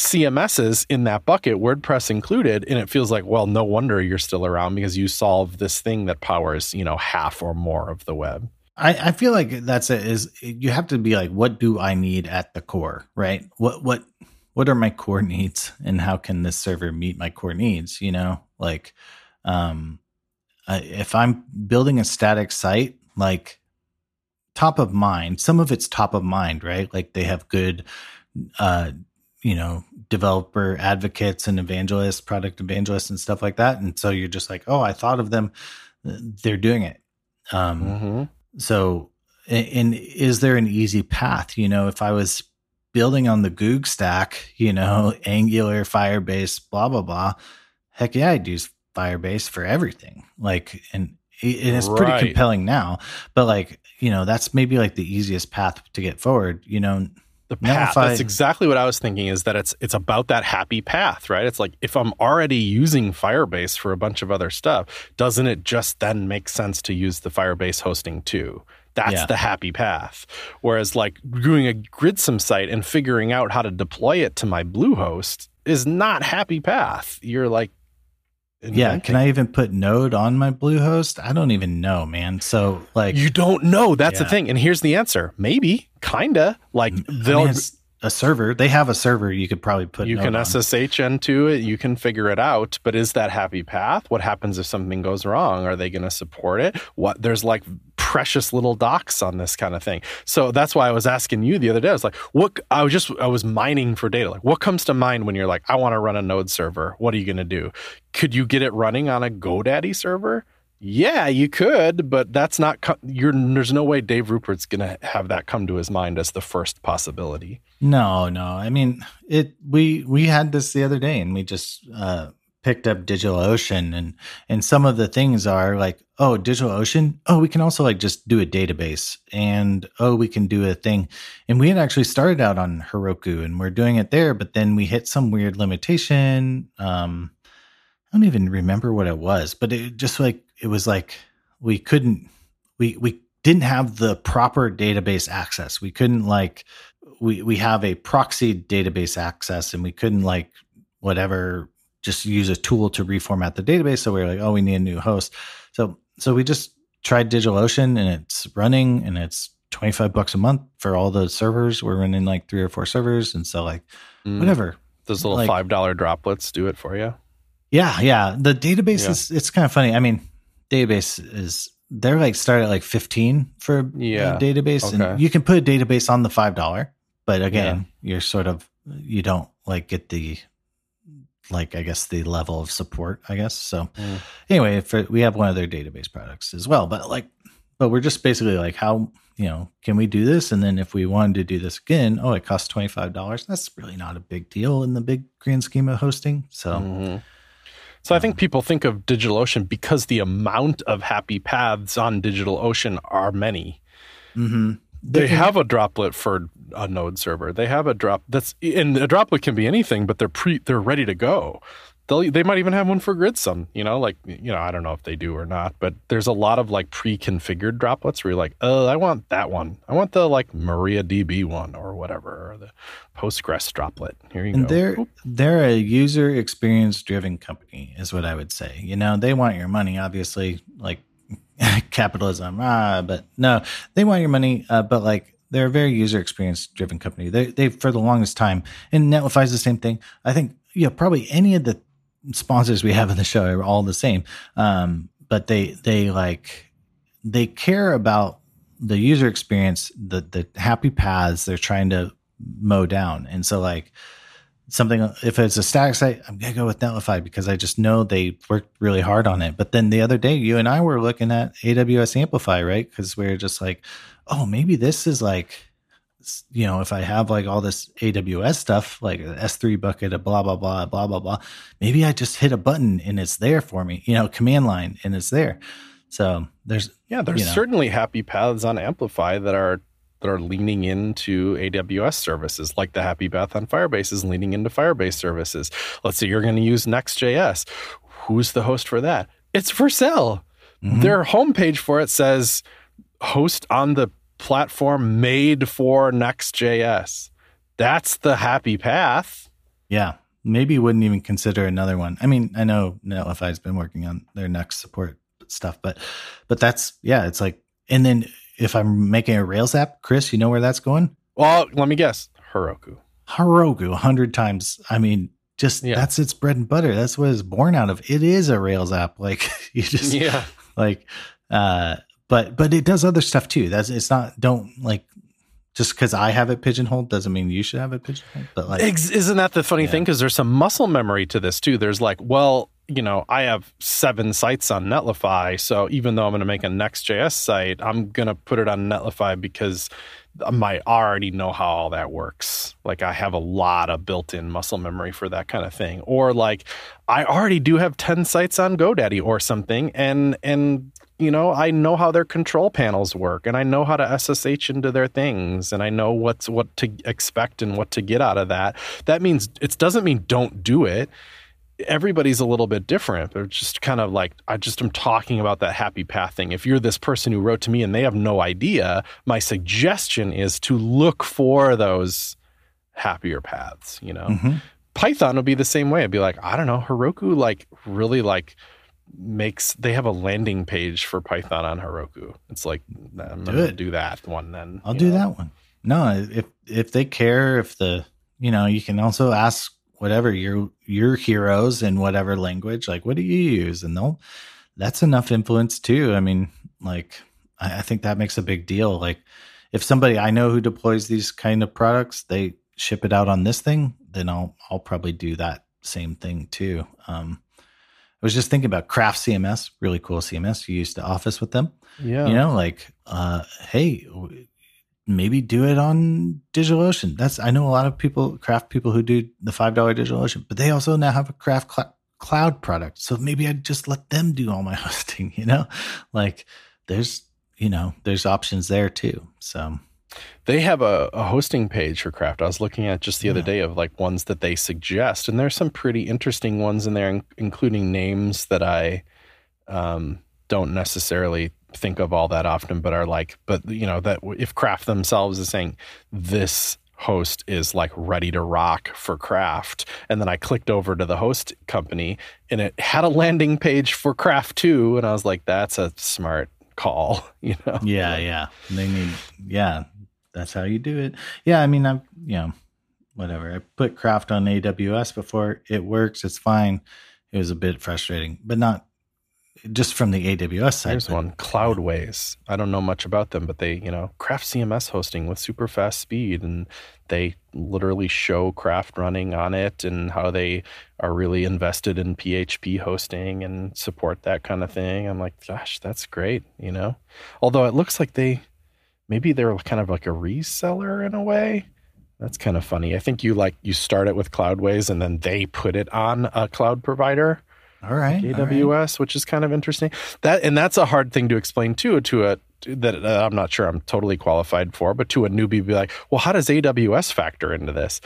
CMSs in that bucket, WordPress included, and it feels like, well, no wonder you're still around because you solve this thing that powers, you know, half or more of the web. I, I feel like that's it is you have to be like, what do I need at the core, right? What what what are my core needs and how can this server meet my core needs? You know, like um if I'm building a static site, like top of mind, some of it's top of mind, right? Like they have good uh you know developer advocates and evangelists product evangelists and stuff like that. And so you're just like oh i thought of them. They're doing it. Um mm-hmm. so and is there an easy path? You know if i was building on the goog stack you know angular firebase blah blah blah heck yeah i'd use firebase for everything. Like and it is pretty right. compelling now but like you know that's maybe like the easiest path to get forward you know the path. I, That's exactly what I was thinking. Is that it's it's about that happy path, right? It's like if I'm already using Firebase for a bunch of other stuff, doesn't it just then make sense to use the Firebase hosting too? That's yeah. the happy path. Whereas like doing a Gridsome site and figuring out how to deploy it to my Bluehost is not happy path. You're like. Yeah, can I even put Node on my Bluehost? I don't even know, man. So like You don't know. That's yeah. the thing. And here's the answer. Maybe, kinda. Like they'll I mean, a server. They have a server you could probably put You can on. SSH into it, you can figure it out, but is that happy path? What happens if something goes wrong? Are they going to support it? What there's like precious little docs on this kind of thing. So that's why I was asking you the other day. I was like, what I was just I was mining for data. Like what comes to mind when you're like, I want to run a node server. What are you going to do? Could you get it running on a GoDaddy server? Yeah, you could, but that's not you're there's no way Dave Rupert's going to have that come to his mind as the first possibility. No, no. I mean, it we we had this the other day and we just uh picked up DigitalOcean and and some of the things are like oh DigitalOcean oh we can also like just do a database and oh we can do a thing and we had actually started out on Heroku and we're doing it there but then we hit some weird limitation um I don't even remember what it was but it just like it was like we couldn't we we didn't have the proper database access we couldn't like we we have a proxy database access and we couldn't like whatever just use a tool to reformat the database. So we are like, oh, we need a new host. So so we just tried DigitalOcean and it's running and it's 25 bucks a month for all the servers. We're running like three or four servers. And so like mm. whatever. Those little like, $5 droplets do it for you. Yeah. Yeah. The database yeah. is, it's kind of funny. I mean, database is, they're like start at like 15 for yeah. a database okay. and you can put a database on the $5. But again, yeah. you're sort of, you don't like get the like I guess the level of support, I guess. So mm. anyway, for, we have one of their database products as well, but like, but we're just basically like, how you know can we do this? And then if we wanted to do this again, oh, it costs twenty five dollars. That's really not a big deal in the big grand scheme of hosting. So. Mm-hmm. So I think people think of DigitalOcean because the amount of happy paths on DigitalOcean are many. Mm-hmm. They have a droplet for a node server. They have a drop that's and a droplet can be anything, but they're pre they're ready to go. They'll, they might even have one for Gridsome, you know, like, you know, I don't know if they do or not, but there's a lot of like pre-configured droplets where you're like, oh, I want that one. I want the like MariaDB one or whatever, or the Postgres droplet. Here you and go. They're, they're a user experience driven company is what I would say. You know, they want your money, obviously, like capitalism. Ah, but no, they want your money. Uh, but like they're a very user experience driven company. They they for the longest time, and Netlify is the same thing. I think yeah, probably any of the sponsors we have in the show are all the same. Um, but they they like they care about the user experience, the the happy paths they're trying to mow down, and so like something if it's a static site, I'm gonna go with Netlify because I just know they worked really hard on it. But then the other day, you and I were looking at AWS Amplify, right? Because we are just like, oh, maybe this is like, you know, if I have like all this AWS stuff, like an S3 bucket, a blah blah blah blah blah blah, maybe I just hit a button and it's there for me, you know, command line and it's there. So there's yeah, there's you know, certainly happy paths on Amplify that are that are leaning into AWS services, like the Happy Path on Firebase is leaning into Firebase services. Let's say you're going to use Next.js. Who's the host for that? It's Vercel. Mm-hmm. Their homepage for it says host on the platform made for Next.js. That's the happy path. Yeah. Maybe wouldn't even consider another one. I mean, I know Netlify's been working on their next support stuff, but but that's yeah, it's like and then if I'm making a Rails app, Chris, you know where that's going? Well, let me guess. Heroku. Heroku, a hundred times. I mean, just yeah. that's its bread and butter. That's what it's born out of. It is a Rails app. Like you just yeah. like uh but but it does other stuff too. That's it's not don't like just because I have it pigeonholed doesn't mean you should have it pigeonholed. But like, isn't that the funny yeah. thing? Because there's some muscle memory to this too. There's like, well, you know, I have seven sites on Netlify. So even though I'm going to make a Next.js site, I'm going to put it on Netlify because I already know how all that works. Like I have a lot of built-in muscle memory for that kind of thing. Or like I already do have 10 sites on GoDaddy or something and and you know, I know how their control panels work and I know how to SSH into their things and I know what's what to expect and what to get out of that. That means it doesn't mean don't do it everybody's a little bit different. They're just kind of like, I just am talking about that happy path thing. If you're this person who wrote to me and they have no idea, my suggestion is to look for those happier paths, you know? Mm-hmm. Python would be the same way. I'd be like, I don't know, Heroku like really like makes they have a landing page for Python on Heroku. It's like I'm do gonna do that one then. I'll do know? that one. No, if if they care, if the you know, you can also ask whatever your your heroes in whatever language like what do you use? And they'll that's enough influence too. I mean like I, I, think that makes a big deal. Like if somebody i know who deploys these kind of products they ship it out on this thing then i'll i'll probably do that same thing too. Um i was just thinking about craft cms really cool cms you used to office with them. Yeah. you know like uh hey maybe do it on DigitalOcean. That's I know a lot of people, craft people who do the five dollar DigitalOcean, but they also now have a craft cl- cloud product. So maybe I'd just let them do all my hosting. You know, like there's you know there's options there too. So they have a, a hosting page for craft. I was looking at just the yeah. other day of like ones that they suggest, and there's some pretty interesting ones in there, including names that I um, don't necessarily think of all that often, but are like, but you know, that if craft themselves is saying this host is like ready to rock for craft and then i clicked over to the host company and it had a landing page for craft too and i was like that's a smart call you know? Yeah yeah. They need yeah that's how you do it. Yeah i mean i'm you know whatever. I put craft on aws before it works it's fine. It was a bit frustrating but not just from the AWS side. There's one, Cloudways. I don't know much about them, but they, you know, craft CMS hosting with super fast speed and they literally show craft running on it and how they are really invested in PHP hosting and support that kind of thing. I'm like, gosh, that's great, you know? Although it looks like they maybe they're kind of like a reseller in a way. That's kind of funny. I think you like you start it with Cloudways and then they put it on a cloud provider all right. AWS, all right. which is kind of interesting. That and that's a hard thing to explain too to a that uh, I'm not sure I'm totally qualified for, but to a newbie, be like, well, how does AWS factor into this?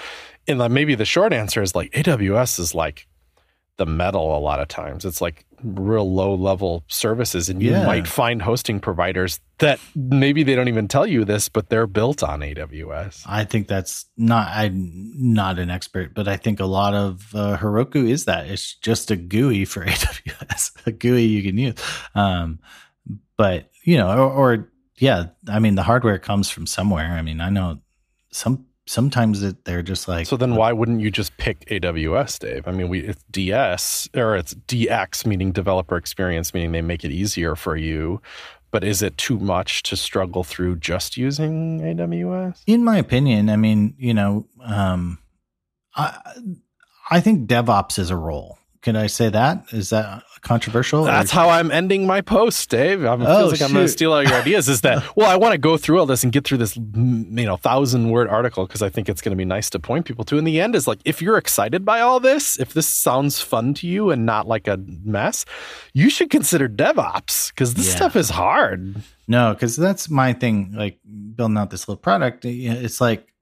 And like, maybe the short answer is like AWS is like the metal a lot of times. It's like real low level services, and you yeah. might find hosting providers that maybe they don't even tell you this, but they're built on AWS. I think that's not. I'm not an expert, but I think a lot of uh, Heroku is that. It's just a GUI for AWS, a GUI you can use. Um, but you know, or, or yeah, I mean, the hardware comes from somewhere. I mean, I know some sometimes it, they're just like so then why wouldn't you just pick aws dave? I mean we it's ds or it's dx meaning developer experience meaning they make it easier for you. But is it too much to struggle through just using aws in my opinion i mean you know um I I think DevOps is a role. Can I say that? Is that controversial? That's or? how I'm ending my post, Dave. I mean, oh, feels like shoot. I'm going to steal all your ideas. Is that well? I want to go through all this and get through this, you know, thousand word article because I think it's going to be nice to point people to. In the end, is like if you're excited by all this, if this sounds fun to you and not like a mess, you should consider DevOps because this yeah. stuff is hard. No, because that's my thing. Like building out this little product, it's like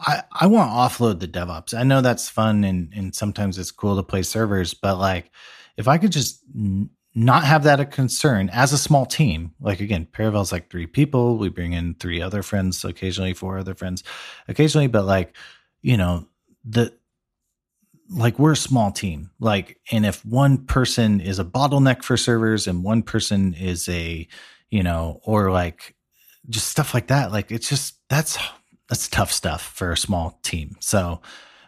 I, I want to offload the DevOps. I know that's fun and, and sometimes it's cool to play servers, but like if I could just n- not have that a concern as a small team, like again, Paravel's like three people. We bring in three other friends, occasionally four other friends, occasionally, but like, you know, the like we're a small team. Like, and if one person is a bottleneck for servers and one person is a, you know, or like just stuff like that, like it's just that's that's tough stuff for a small team. So,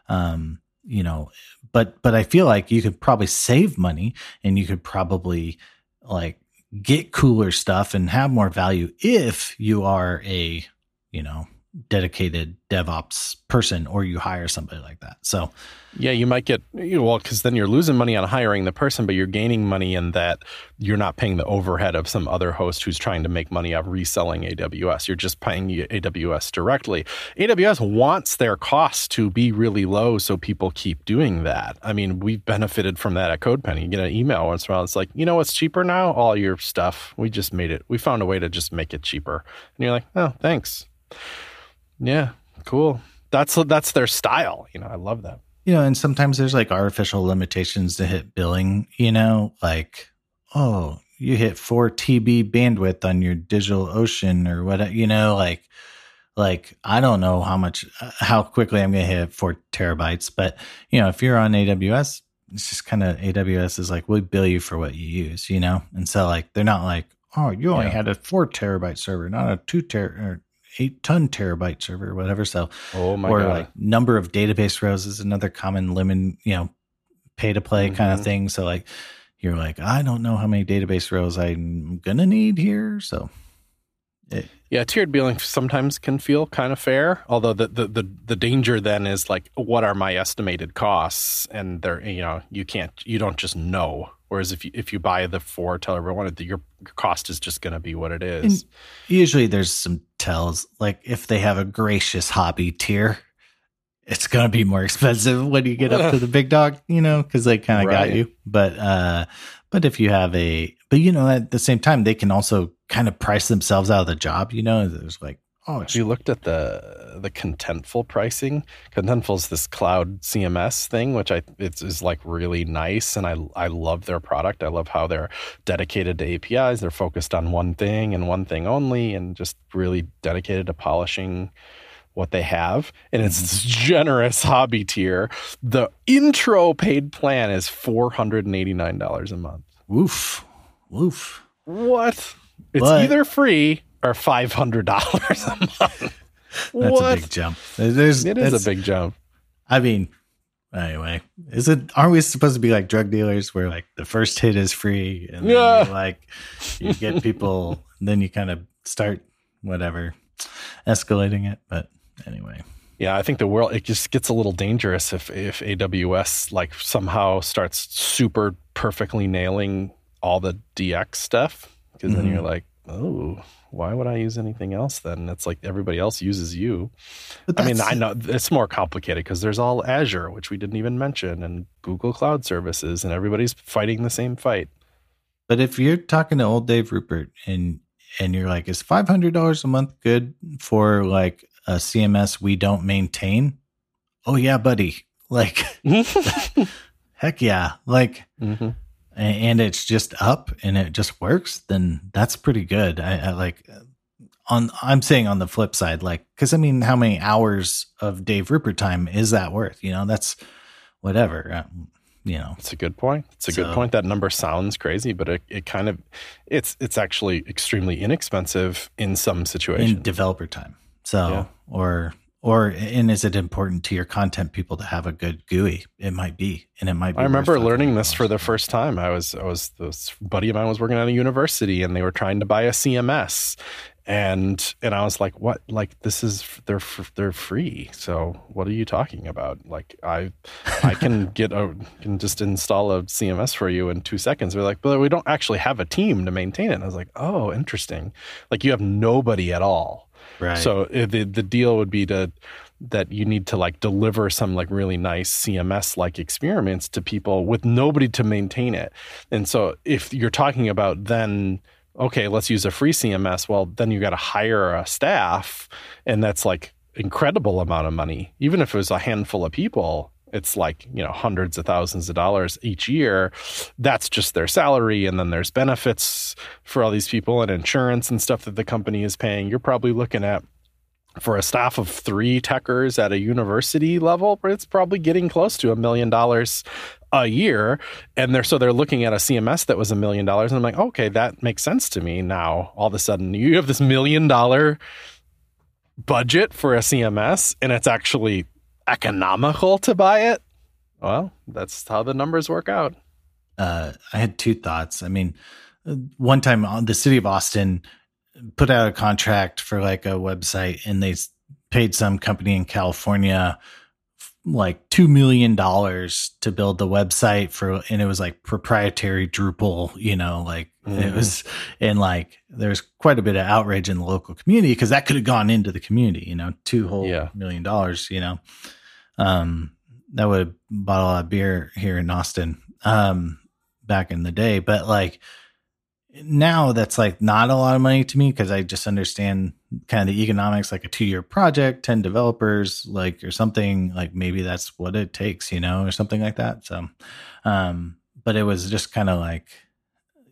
um, you know, but but I feel like you could probably save money and you could probably like get cooler stuff and have more value if you are a you know dedicated DevOps person or you hire somebody like that. So, yeah, you might get you know, well because then you're losing money on hiring the person, but you're gaining money in that you're not paying the overhead of some other host who's trying to make money off reselling AWS. You're just paying AWS directly. AWS wants their costs to be really low, so people keep doing that. I mean, we've benefited from that at CodePenny. You get an email once in a while. It's like, you know what's cheaper now? All your stuff. We just made it. We found a way to just make it cheaper. And you're like, oh, thanks. Yeah, cool. That's that's their style. You know, I love that. You know, and sometimes there's like artificial limitations to hit billing. You know, like oh, you hit four TB bandwidth on your digital ocean or what? You know, like like I don't know how much uh, how quickly I'm going to hit four terabytes, but you know, if you're on AWS, it's just kind of AWS is like we bill you for what you use, you know, and so like they're not like oh you only yeah. had a four terabyte server, not a two ter eight ton terabyte server or whatever. So, oh my or God. like number of database rows is another common limit, you know, pay to play mm-hmm. kind of thing. So like you're like, I don't know how many database rows I'm gonna need here. So it, yeah, tiered billing sometimes can feel kind of fair. Although the, the, the the danger then is like, what are my estimated costs? And they're you know you can't you don't just know Whereas if you if you buy the four tell everyone your, your cost is just going to be what it is. And usually, there's some tells like if they have a gracious hobby tier, it's going to be more expensive when you get up to the big dog, you know, because they kind of right. got you. But uh, but if you have a, but you know, at the same time, they can also kind of price themselves out of the job. You know, there's like Oh, looked at the the Contentful pricing? Contentful is this cloud CMS thing, which I it's is like really nice, and I I love their product. I love how they're dedicated to APIs. They're focused on one thing and one thing only, and just really dedicated to polishing what they have. And it's this generous hobby tier. The intro paid plan is four hundred and eighty nine dollars a month. Woof, woof. What? It's but, either free or five hundred dollars a month. That's what? a big jump. There's, it is a big jump. I mean, anyway, is it? Aren't we supposed to be like drug dealers, where like the first hit is free, and yeah. like you get people, then you kind of start whatever escalating it. But anyway, yeah, I think the world it just gets a little dangerous if if AWS like somehow starts super perfectly nailing all the DX stuff because mm-hmm. then you're like, oh, why would I use anything else then? It's like everybody else uses you. I mean, I know it's more complicated because there's all Azure, which we didn't even mention, and Google Cloud Services, and everybody's fighting the same fight. But if you're talking to old Dave Rupert and and you're like, is five hundred dollars a month good for like a CMS we don't maintain? Oh yeah, buddy. Like, heck yeah. Like, mm-hmm and it's just up and it just works, then that's pretty good. I, I like on I'm saying on the flip side, like because I mean, how many hours of Dave Rupert time is that worth? You know, that's whatever. Uh, you know, it's a good point. It's a so, good point. That number sounds crazy, but it, it kind of it's it's actually extremely inexpensive in some situations. In developer time. So yeah. or or and is it important to your content people to have a good GUI? It might be, and it might. be I remember learning this for the first time. I was I was this buddy of mine was working at a university, and they were trying to buy a CMS, and and I was like, "What? Like this is they're they're free. So what are you talking about? Like I I can get a can just install a CMS for you in two seconds." They're like, "But we don't actually have a team to maintain it." And I was like, "Oh, interesting. Like you have nobody at all." So uh, the the deal would be to that you need to like deliver some like really nice CMS like experiments to people with nobody to maintain it. And so if you're talking about then okay, let's use a free CMS. Well, then you got to hire a staff, and that's like incredible amount of money. Even if it was a handful of people, it's like you know hundreds of thousands of dollars each year. That's just their salary, and then there's benefits for all these people and insurance and stuff that the company is paying. You're probably looking at for a staff of three techers at a university level, it's probably getting close to a million dollars a year and they're so they're looking at a cms that was a million dollars and i'm like okay that makes sense to me now all of a sudden you have this million dollar budget for a cms and it's actually economical to buy it? Well that's how the numbers work out. Uh, i had two thoughts. I mean one time on the city of austin put out a contract for like a website and they paid some company in california like two million dollars to build the website for and it was like proprietary Drupal, you know, like mm. it was and like there's quite a bit of outrage in the local community because that could have gone into the community, you know, two whole yeah. million dollars, you know. Um that would have bought a lot of beer here in Austin um back in the day. But like now that's like not a lot of money to me because I just understand kind of the economics, like a two year project, 10 developers, like, or something like maybe that's what it takes, you know, or something like that. So, um, but it was just kind of like,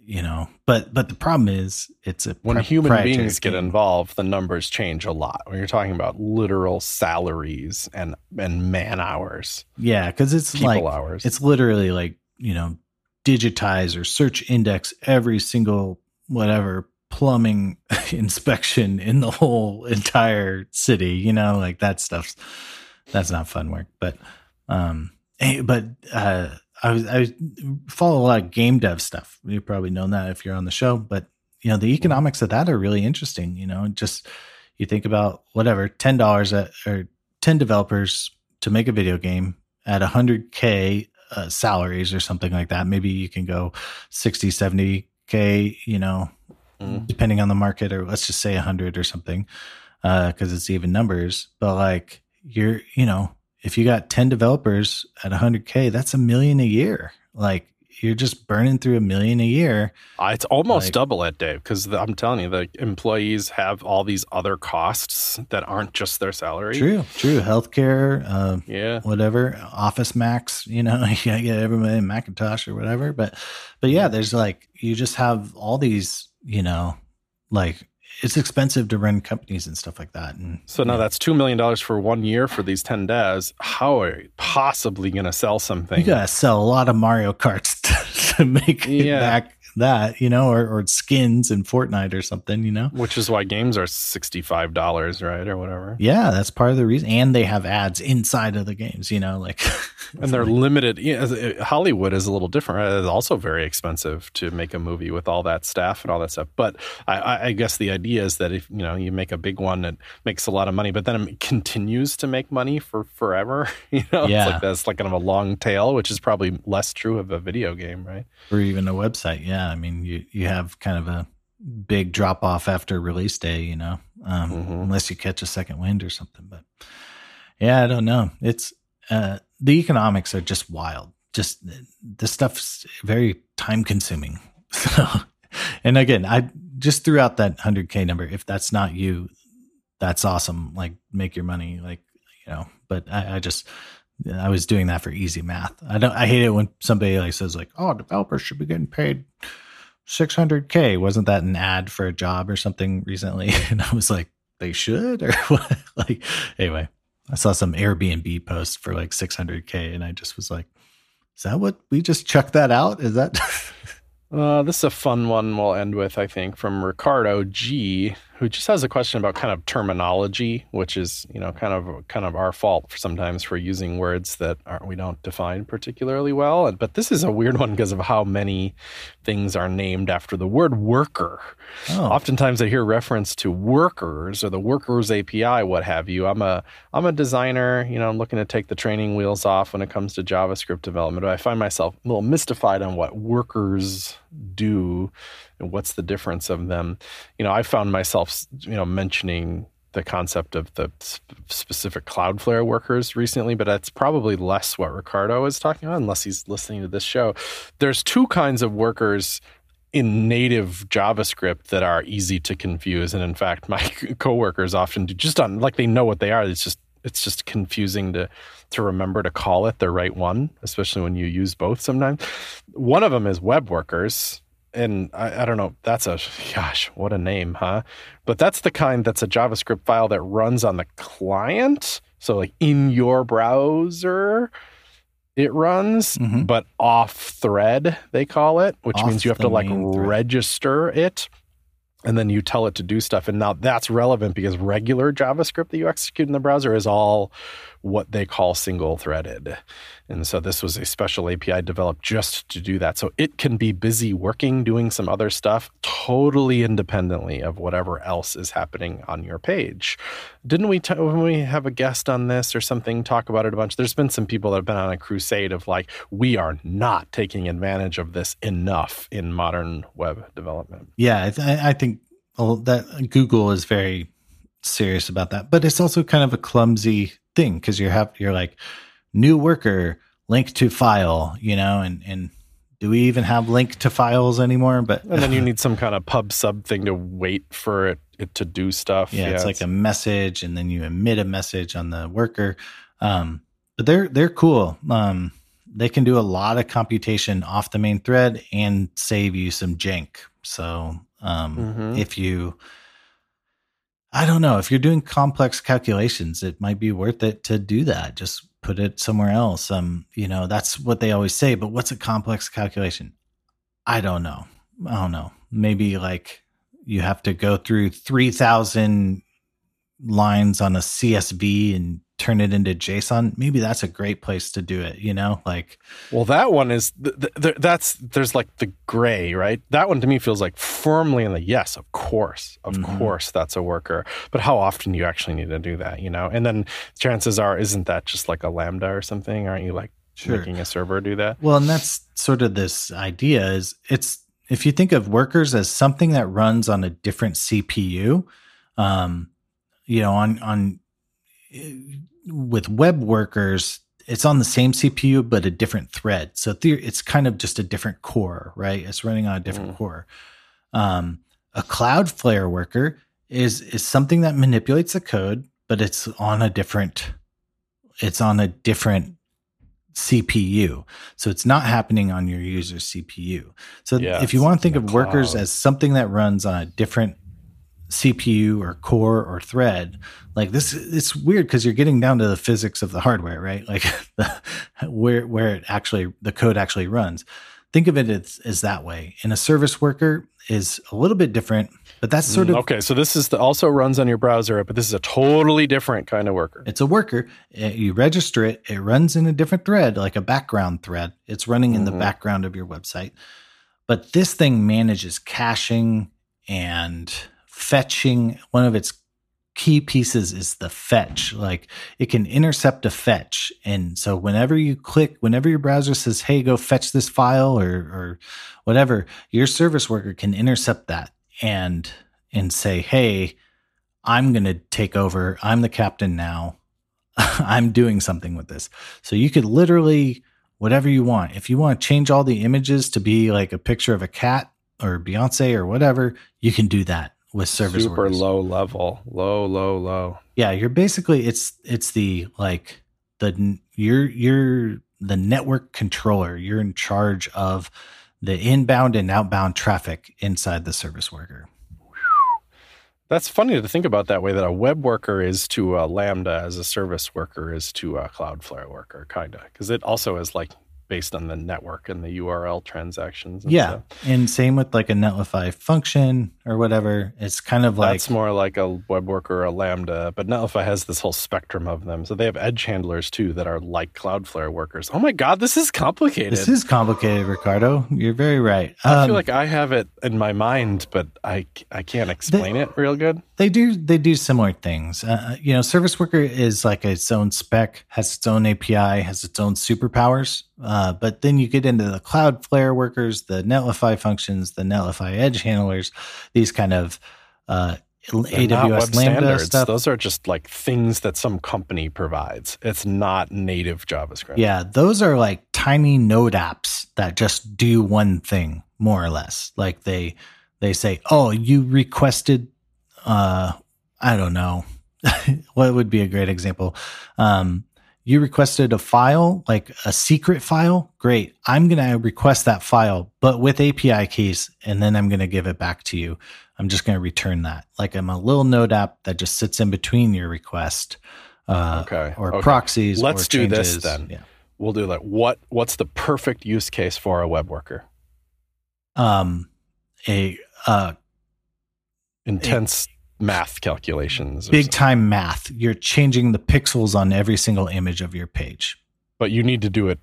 you know, but, but the problem is it's a when human beings game. get involved, the numbers change a lot when you're talking about literal salaries and, and man hours. Yeah. Cause it's People like, hours. it's literally like, you know, digitize or search index every single whatever plumbing inspection in the whole entire city you know like that stuff's that's not fun work but um but uh i was i follow a lot of game dev stuff. You've probably known that if you're on the show but you know the economics of that are really interesting you know just you think about whatever ten dollars or 10 developers to make a video game at 100k uh, salaries or something like that. Maybe you can go 60, 70K, you know, mm. depending on the market, or let's just say 100 or something, because uh, it's even numbers. But like, you're, you know, if you got 10 developers at 100K, that's a million a year. Like, you're just burning through a million a year. Uh, it's almost like, double it, Dave, because I'm telling you, the employees have all these other costs that aren't just their salary. True, true. Healthcare, uh, yeah, whatever. Office Max, you know, you gotta get everybody in Macintosh or whatever. But, but yeah, there's like you just have all these, you know, like it's expensive to run companies and stuff like that. And so now that's two million dollars for one year for these ten devs. How are you possibly going to sell something? You got to sell a lot of Mario Karts to, to make yeah. back that, you know, or, or skins in Fortnite or something, you know. Which is why games are sixty five dollars, right, or whatever. Yeah, that's part of the reason, and they have ads inside of the games, you know, like. and they're like, limited. Yeah, uh, Hollywood is a little different. Uh, it's also very expensive to make a movie with all that staff and all that stuff. But I, I guess the idea is that if you know you make a big one that makes a lot of money, but then it continues to make money for forever. You know, yeah. it's like that's like kind of a long tail, which is probably less true of a video game, right? Or even a website. Yeah, I mean, you you have kind of a big drop off after release day, you know, um, mm-hmm. unless you catch a second wind or something. But yeah, I don't know. It's uh, the economics are just wild. Just the stuff's very time consuming. So, and again, I just threw out that 100K number. If that's not you, that's awesome. Like, make your money, like, you know, but I, I just, I was doing that for easy math. I don't, I hate it when somebody like says, like, oh, developers should be getting paid 600K. Wasn't that an ad for a job or something recently? And I was like, they should, or what? like, anyway. I saw some Airbnb post for like 600k, and I just was like, "Is that what we just chucked that out? Is that?" uh, this is a fun one. We'll end with, I think, from Ricardo G, who just has a question about kind of terminology, which is you know kind of kind of our fault for sometimes for using words that aren't, we don't define particularly well. And, but this is a weird one because of how many things are named after the word worker. Oh. Oftentimes, I hear reference to workers or the workers API, what have you. I'm a I'm a designer. You know, I'm looking to take the training wheels off when it comes to JavaScript development. But I find myself a little mystified on what workers do and what's the difference of them. You know, I found myself, you know, mentioning the concept of the specific Cloudflare workers recently, but that's probably less what Ricardo is talking about, unless he's listening to this show. There's two kinds of workers in native JavaScript that are easy to confuse, and in fact, my coworkers often do just on like they know what they are. It's just it's just confusing to to remember to call it the right one, especially when you use both sometimes. One of them is web workers. And I, I don't know, that's a gosh, what a name, huh? But that's the kind that's a JavaScript file that runs on the client. So, like in your browser, it runs, mm-hmm. but off thread, they call it, which off means you have to like register it and then you tell it to do stuff. And now that's relevant because regular JavaScript that you execute in the browser is all what they call single threaded. And so this was a special API developed just to do that. So it can be busy working, doing some other stuff totally independently of whatever else is happening on your page. Didn't we, t- when we have a guest on this or something, talk about it a bunch? There's been some people that have been on a crusade of like, we are not taking advantage of this enough in modern web development. Yeah, I, th- I think that Google is very serious about that, but it's also kind of a clumsy thing because you have you're like new worker link to file, you know, and and do we even have link to files anymore? But and then you need some kind of pub sub thing to wait for it, it to do stuff. Yeah, yeah it's, it's, like a message, and then you emit a message on the worker. Um, but they're they're cool. Um, they can do a lot of computation off the main thread and save you some jank. So um, mm-hmm. if you I don't know. If you're doing complex calculations, it might be worth it to do that. Just put it somewhere else. Um, you know, that's what they always say, but what's a complex calculation? I don't know. I don't know. Maybe like you have to go through 3000 lines on a CSV and turn it into JSON, maybe that's a great place to do it, you know? Like Well, that one is th- th- that's there's like the gray, right? That one to me feels like firmly in the yes, of course. Of mm-hmm. course that's a worker. But how often do you actually need to do that, you know? And then chances are isn't that just like a lambda or something? Aren't you like sure. making a server do that? Well, and that's sort of this idea is it's if you think of workers as something that runs on a different CPU, um, you know, on on with web workers, it's on the same CPU but a different thread. So it's kind of just a different core, right? It's running on a different mm. core. Um, a Cloudflare worker is is something that manipulates the code, but it's on a different it's on a different CPU. So it's not happening on your user's CPU. So if you want to think of cloud. workers as something that runs on a different CPU or core or thread. Like this, it's weird because you're getting down to the physics of the hardware, right? Like the, where where it actually the code actually runs. Think of it as, as that way. And a service worker is a little bit different, but that's sort of mm, okay. So this is the, also runs on your browser, but this is a totally different kind of worker. It's a worker. Eh, you register it. It runs in a different thread, like a background thread. It's running in mm-hmm. the background of your website. But this thing manages caching and fetching one of its key pieces is the fetch. Like it can intercept a fetch. And so whenever you click whenever your browser says hey go fetch this file or or whatever your service worker can intercept that and and say hey i'm going to take over. I'm the captain now. I'm doing something with this. So you could literally whatever you want. If you want to change all the images to be like a picture of a cat or beyonce or whatever you can do that with service super low level, low, low, low. Yeah, you're basically it's it's the like the you're you're the network controller. You're in charge of the inbound and outbound traffic inside the service worker. That's funny to think about that way. That a web worker is to a Lambda as a service worker is to a Cloudflare worker, kind of, because it also is like based on the network and the URL transactions. And yeah. Stuff. And same with like a Netlify function or whatever. It's kind of like That's more like a web worker or a Lambda, but Netlify has this whole spectrum of them. So they have edge handlers too that are like Cloudflare workers. Oh my God, this is complicated. this is complicated, Ricardo. You're very right. I Um, feel like I have it in my mind, but I, I can't explain it real good. they do they do similar things. Uh, you know, Service Worker is like its own spec, has its own API, has its own superpowers. Uh, but then you get into the Cloudflare workers, the Netlify functions, the Netlify edge handlers, these kind of uh, They're not web AWS Lambda standards. stuff. Those are just like things that some company provides. It's not native JavaScript. Yeah, those are like tiny node apps that just do one thing more or less. Like they they say, "Oh, you requested uh I don't know. what would be a great example? Um you requested a file, like a secret file. Great. I'm going to request that file, but with API keys, and then I'm going to give it back to you. I'm just going to return that. Like I'm a little node app that just sits in between your request uh, Okay, or okay. proxies. Let's or do this then. Yeah. We'll do that. What What's the perfect use case for a web worker? um a uh Intense math calculations. big something. time math you're changing the pixels on every single image of your page but you need to do it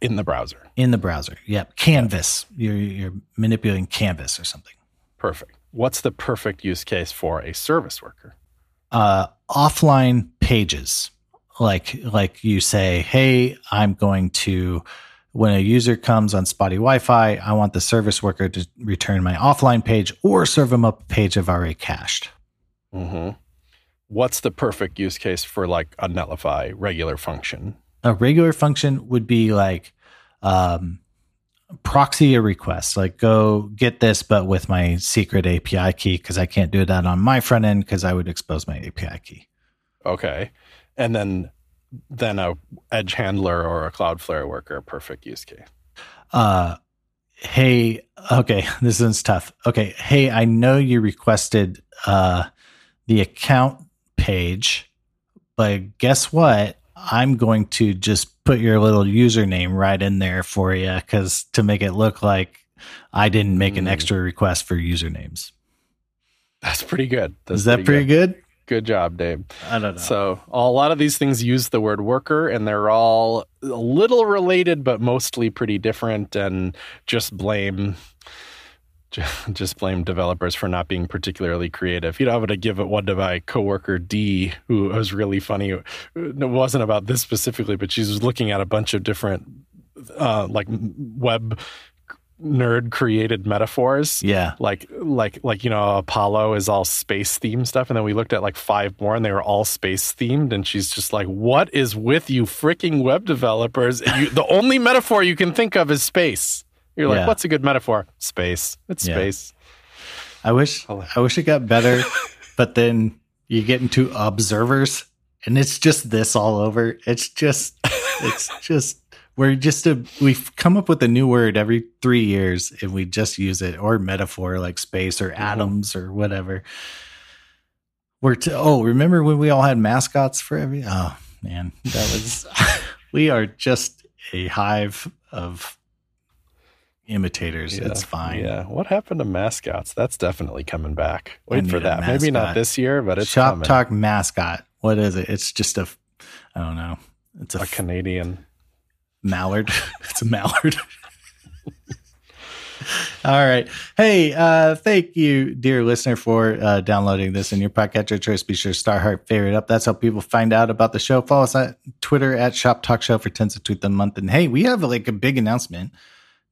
in the browser. in the browser yep canvas you're you're manipulating canvas or something Perfect. What's the perfect use case for a service worker? uh offline pages like like you say hey i'm going to when a user comes on spotty wi-fi i want the service worker to return my offline page or serve them up a page i've already cached hmm What's the perfect use case for like a Netlify regular function? a regular function would be like um, proxy a request like go get this but with my secret api key because i can't do that on my front end because i would expose my api key Okay. And then then a edge handler or a Cloudflare worker, perfect use case. uh, hey okay this one's tough okay hey i know you requested uh, the account page but guess what i'm going to just put your little username right in there for you because to make it look like i didn't make an Hmm. extra request for usernames That's pretty good. That's is that pretty good, Good job, Dave. i don't know So a lot of these things use the word worker, and they're all a little related, but mostly pretty different. And just blame, just blame developers for not being particularly creative. You know, I'm going to give it one to my coworker D, who was really funny. It wasn't about this specifically, but she was looking at a bunch of different, uh, like web nerd created metaphors. Yeah. Like like like you know apollo is all space themed stuff and then we looked at like five more and they were all space themed and she's just like what is with you freaking web developers? You, the only metaphor you can think of is space. You're like Yeah. what's a good metaphor? Space. It's Yeah. space. I wish i wish it got better but then you get into observers and it's just this all over. It's just it's just we're just a we've come up with a new word every three years and we just use it or metaphor like space or Mhm. atoms or whatever. We're to oh remember when we all had mascots for every oh man that was we are just a hive of imitators. It's fine. yeah. What happened to mascots? That's definitely coming back. Wait for that. Maybe not this year but it's shop coming. talk mascot. What is it? It's just a i don't know. It's a, a canadian mallard. It's a mallard. All right. Hey uh thank you dear listener for uh downloading this in your podcatcher choice. Be sure to star heart favorite up. That's how people find out about the show. Follow us on twitter at shop talk show for tens of tweet a month. And hey we have like a big announcement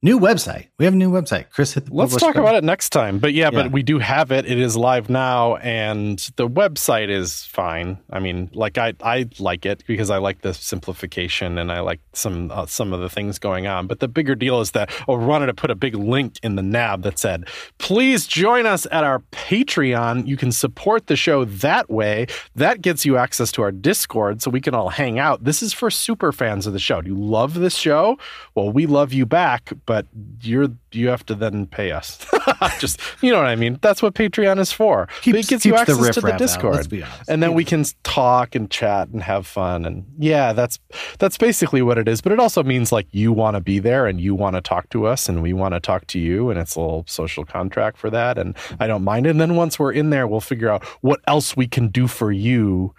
new website we have a new website chris hit the Let's talk button. about it next time. But yeah, Yeah. but we do have it. It is live now, and the website is fine. I mean, like I I like it because I like the simplification and I like some uh, some of the things going on. But the bigger deal is that oh, we wanted to put a big link in the nav that said, "Please join us at our Patreon. You can support the show that way. That gets you access to our Discord, so we can all hang out. This is for super fans of the show. Do you love this show? Well, we love you back, but you're you have to then pay us. Just you know what I mean. That's what Patreon is for. Keeps- it gives you keeps the access to the Discord, honest. and then we can talk and chat and have fun. And yeah, that's that's basically what it is. But it also means like you want to be there and you want to talk to us and we want to talk to you, and it's a little social contract for that. And I don't mind. And then once we're in there, we'll figure out what else we can do for you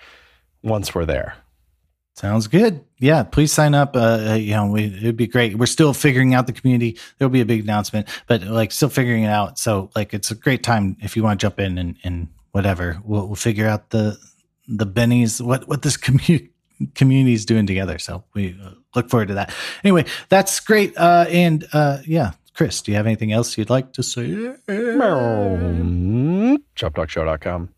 once we're there. Sounds good. Yeah, please sign up. Uh, uh, you know, we, it'd be great. We're still figuring out the community. There'll be a big announcement, but like still figuring it out. So like, it's a great time if you want to jump in and, and whatever. We'll, we'll figure out the the bennies what what this community community is doing together. So we uh, look forward to that. Anyway, that's great. Uh, and uh, yeah, Chris, do you have anything else you'd like to say? Shoptalkshow.com.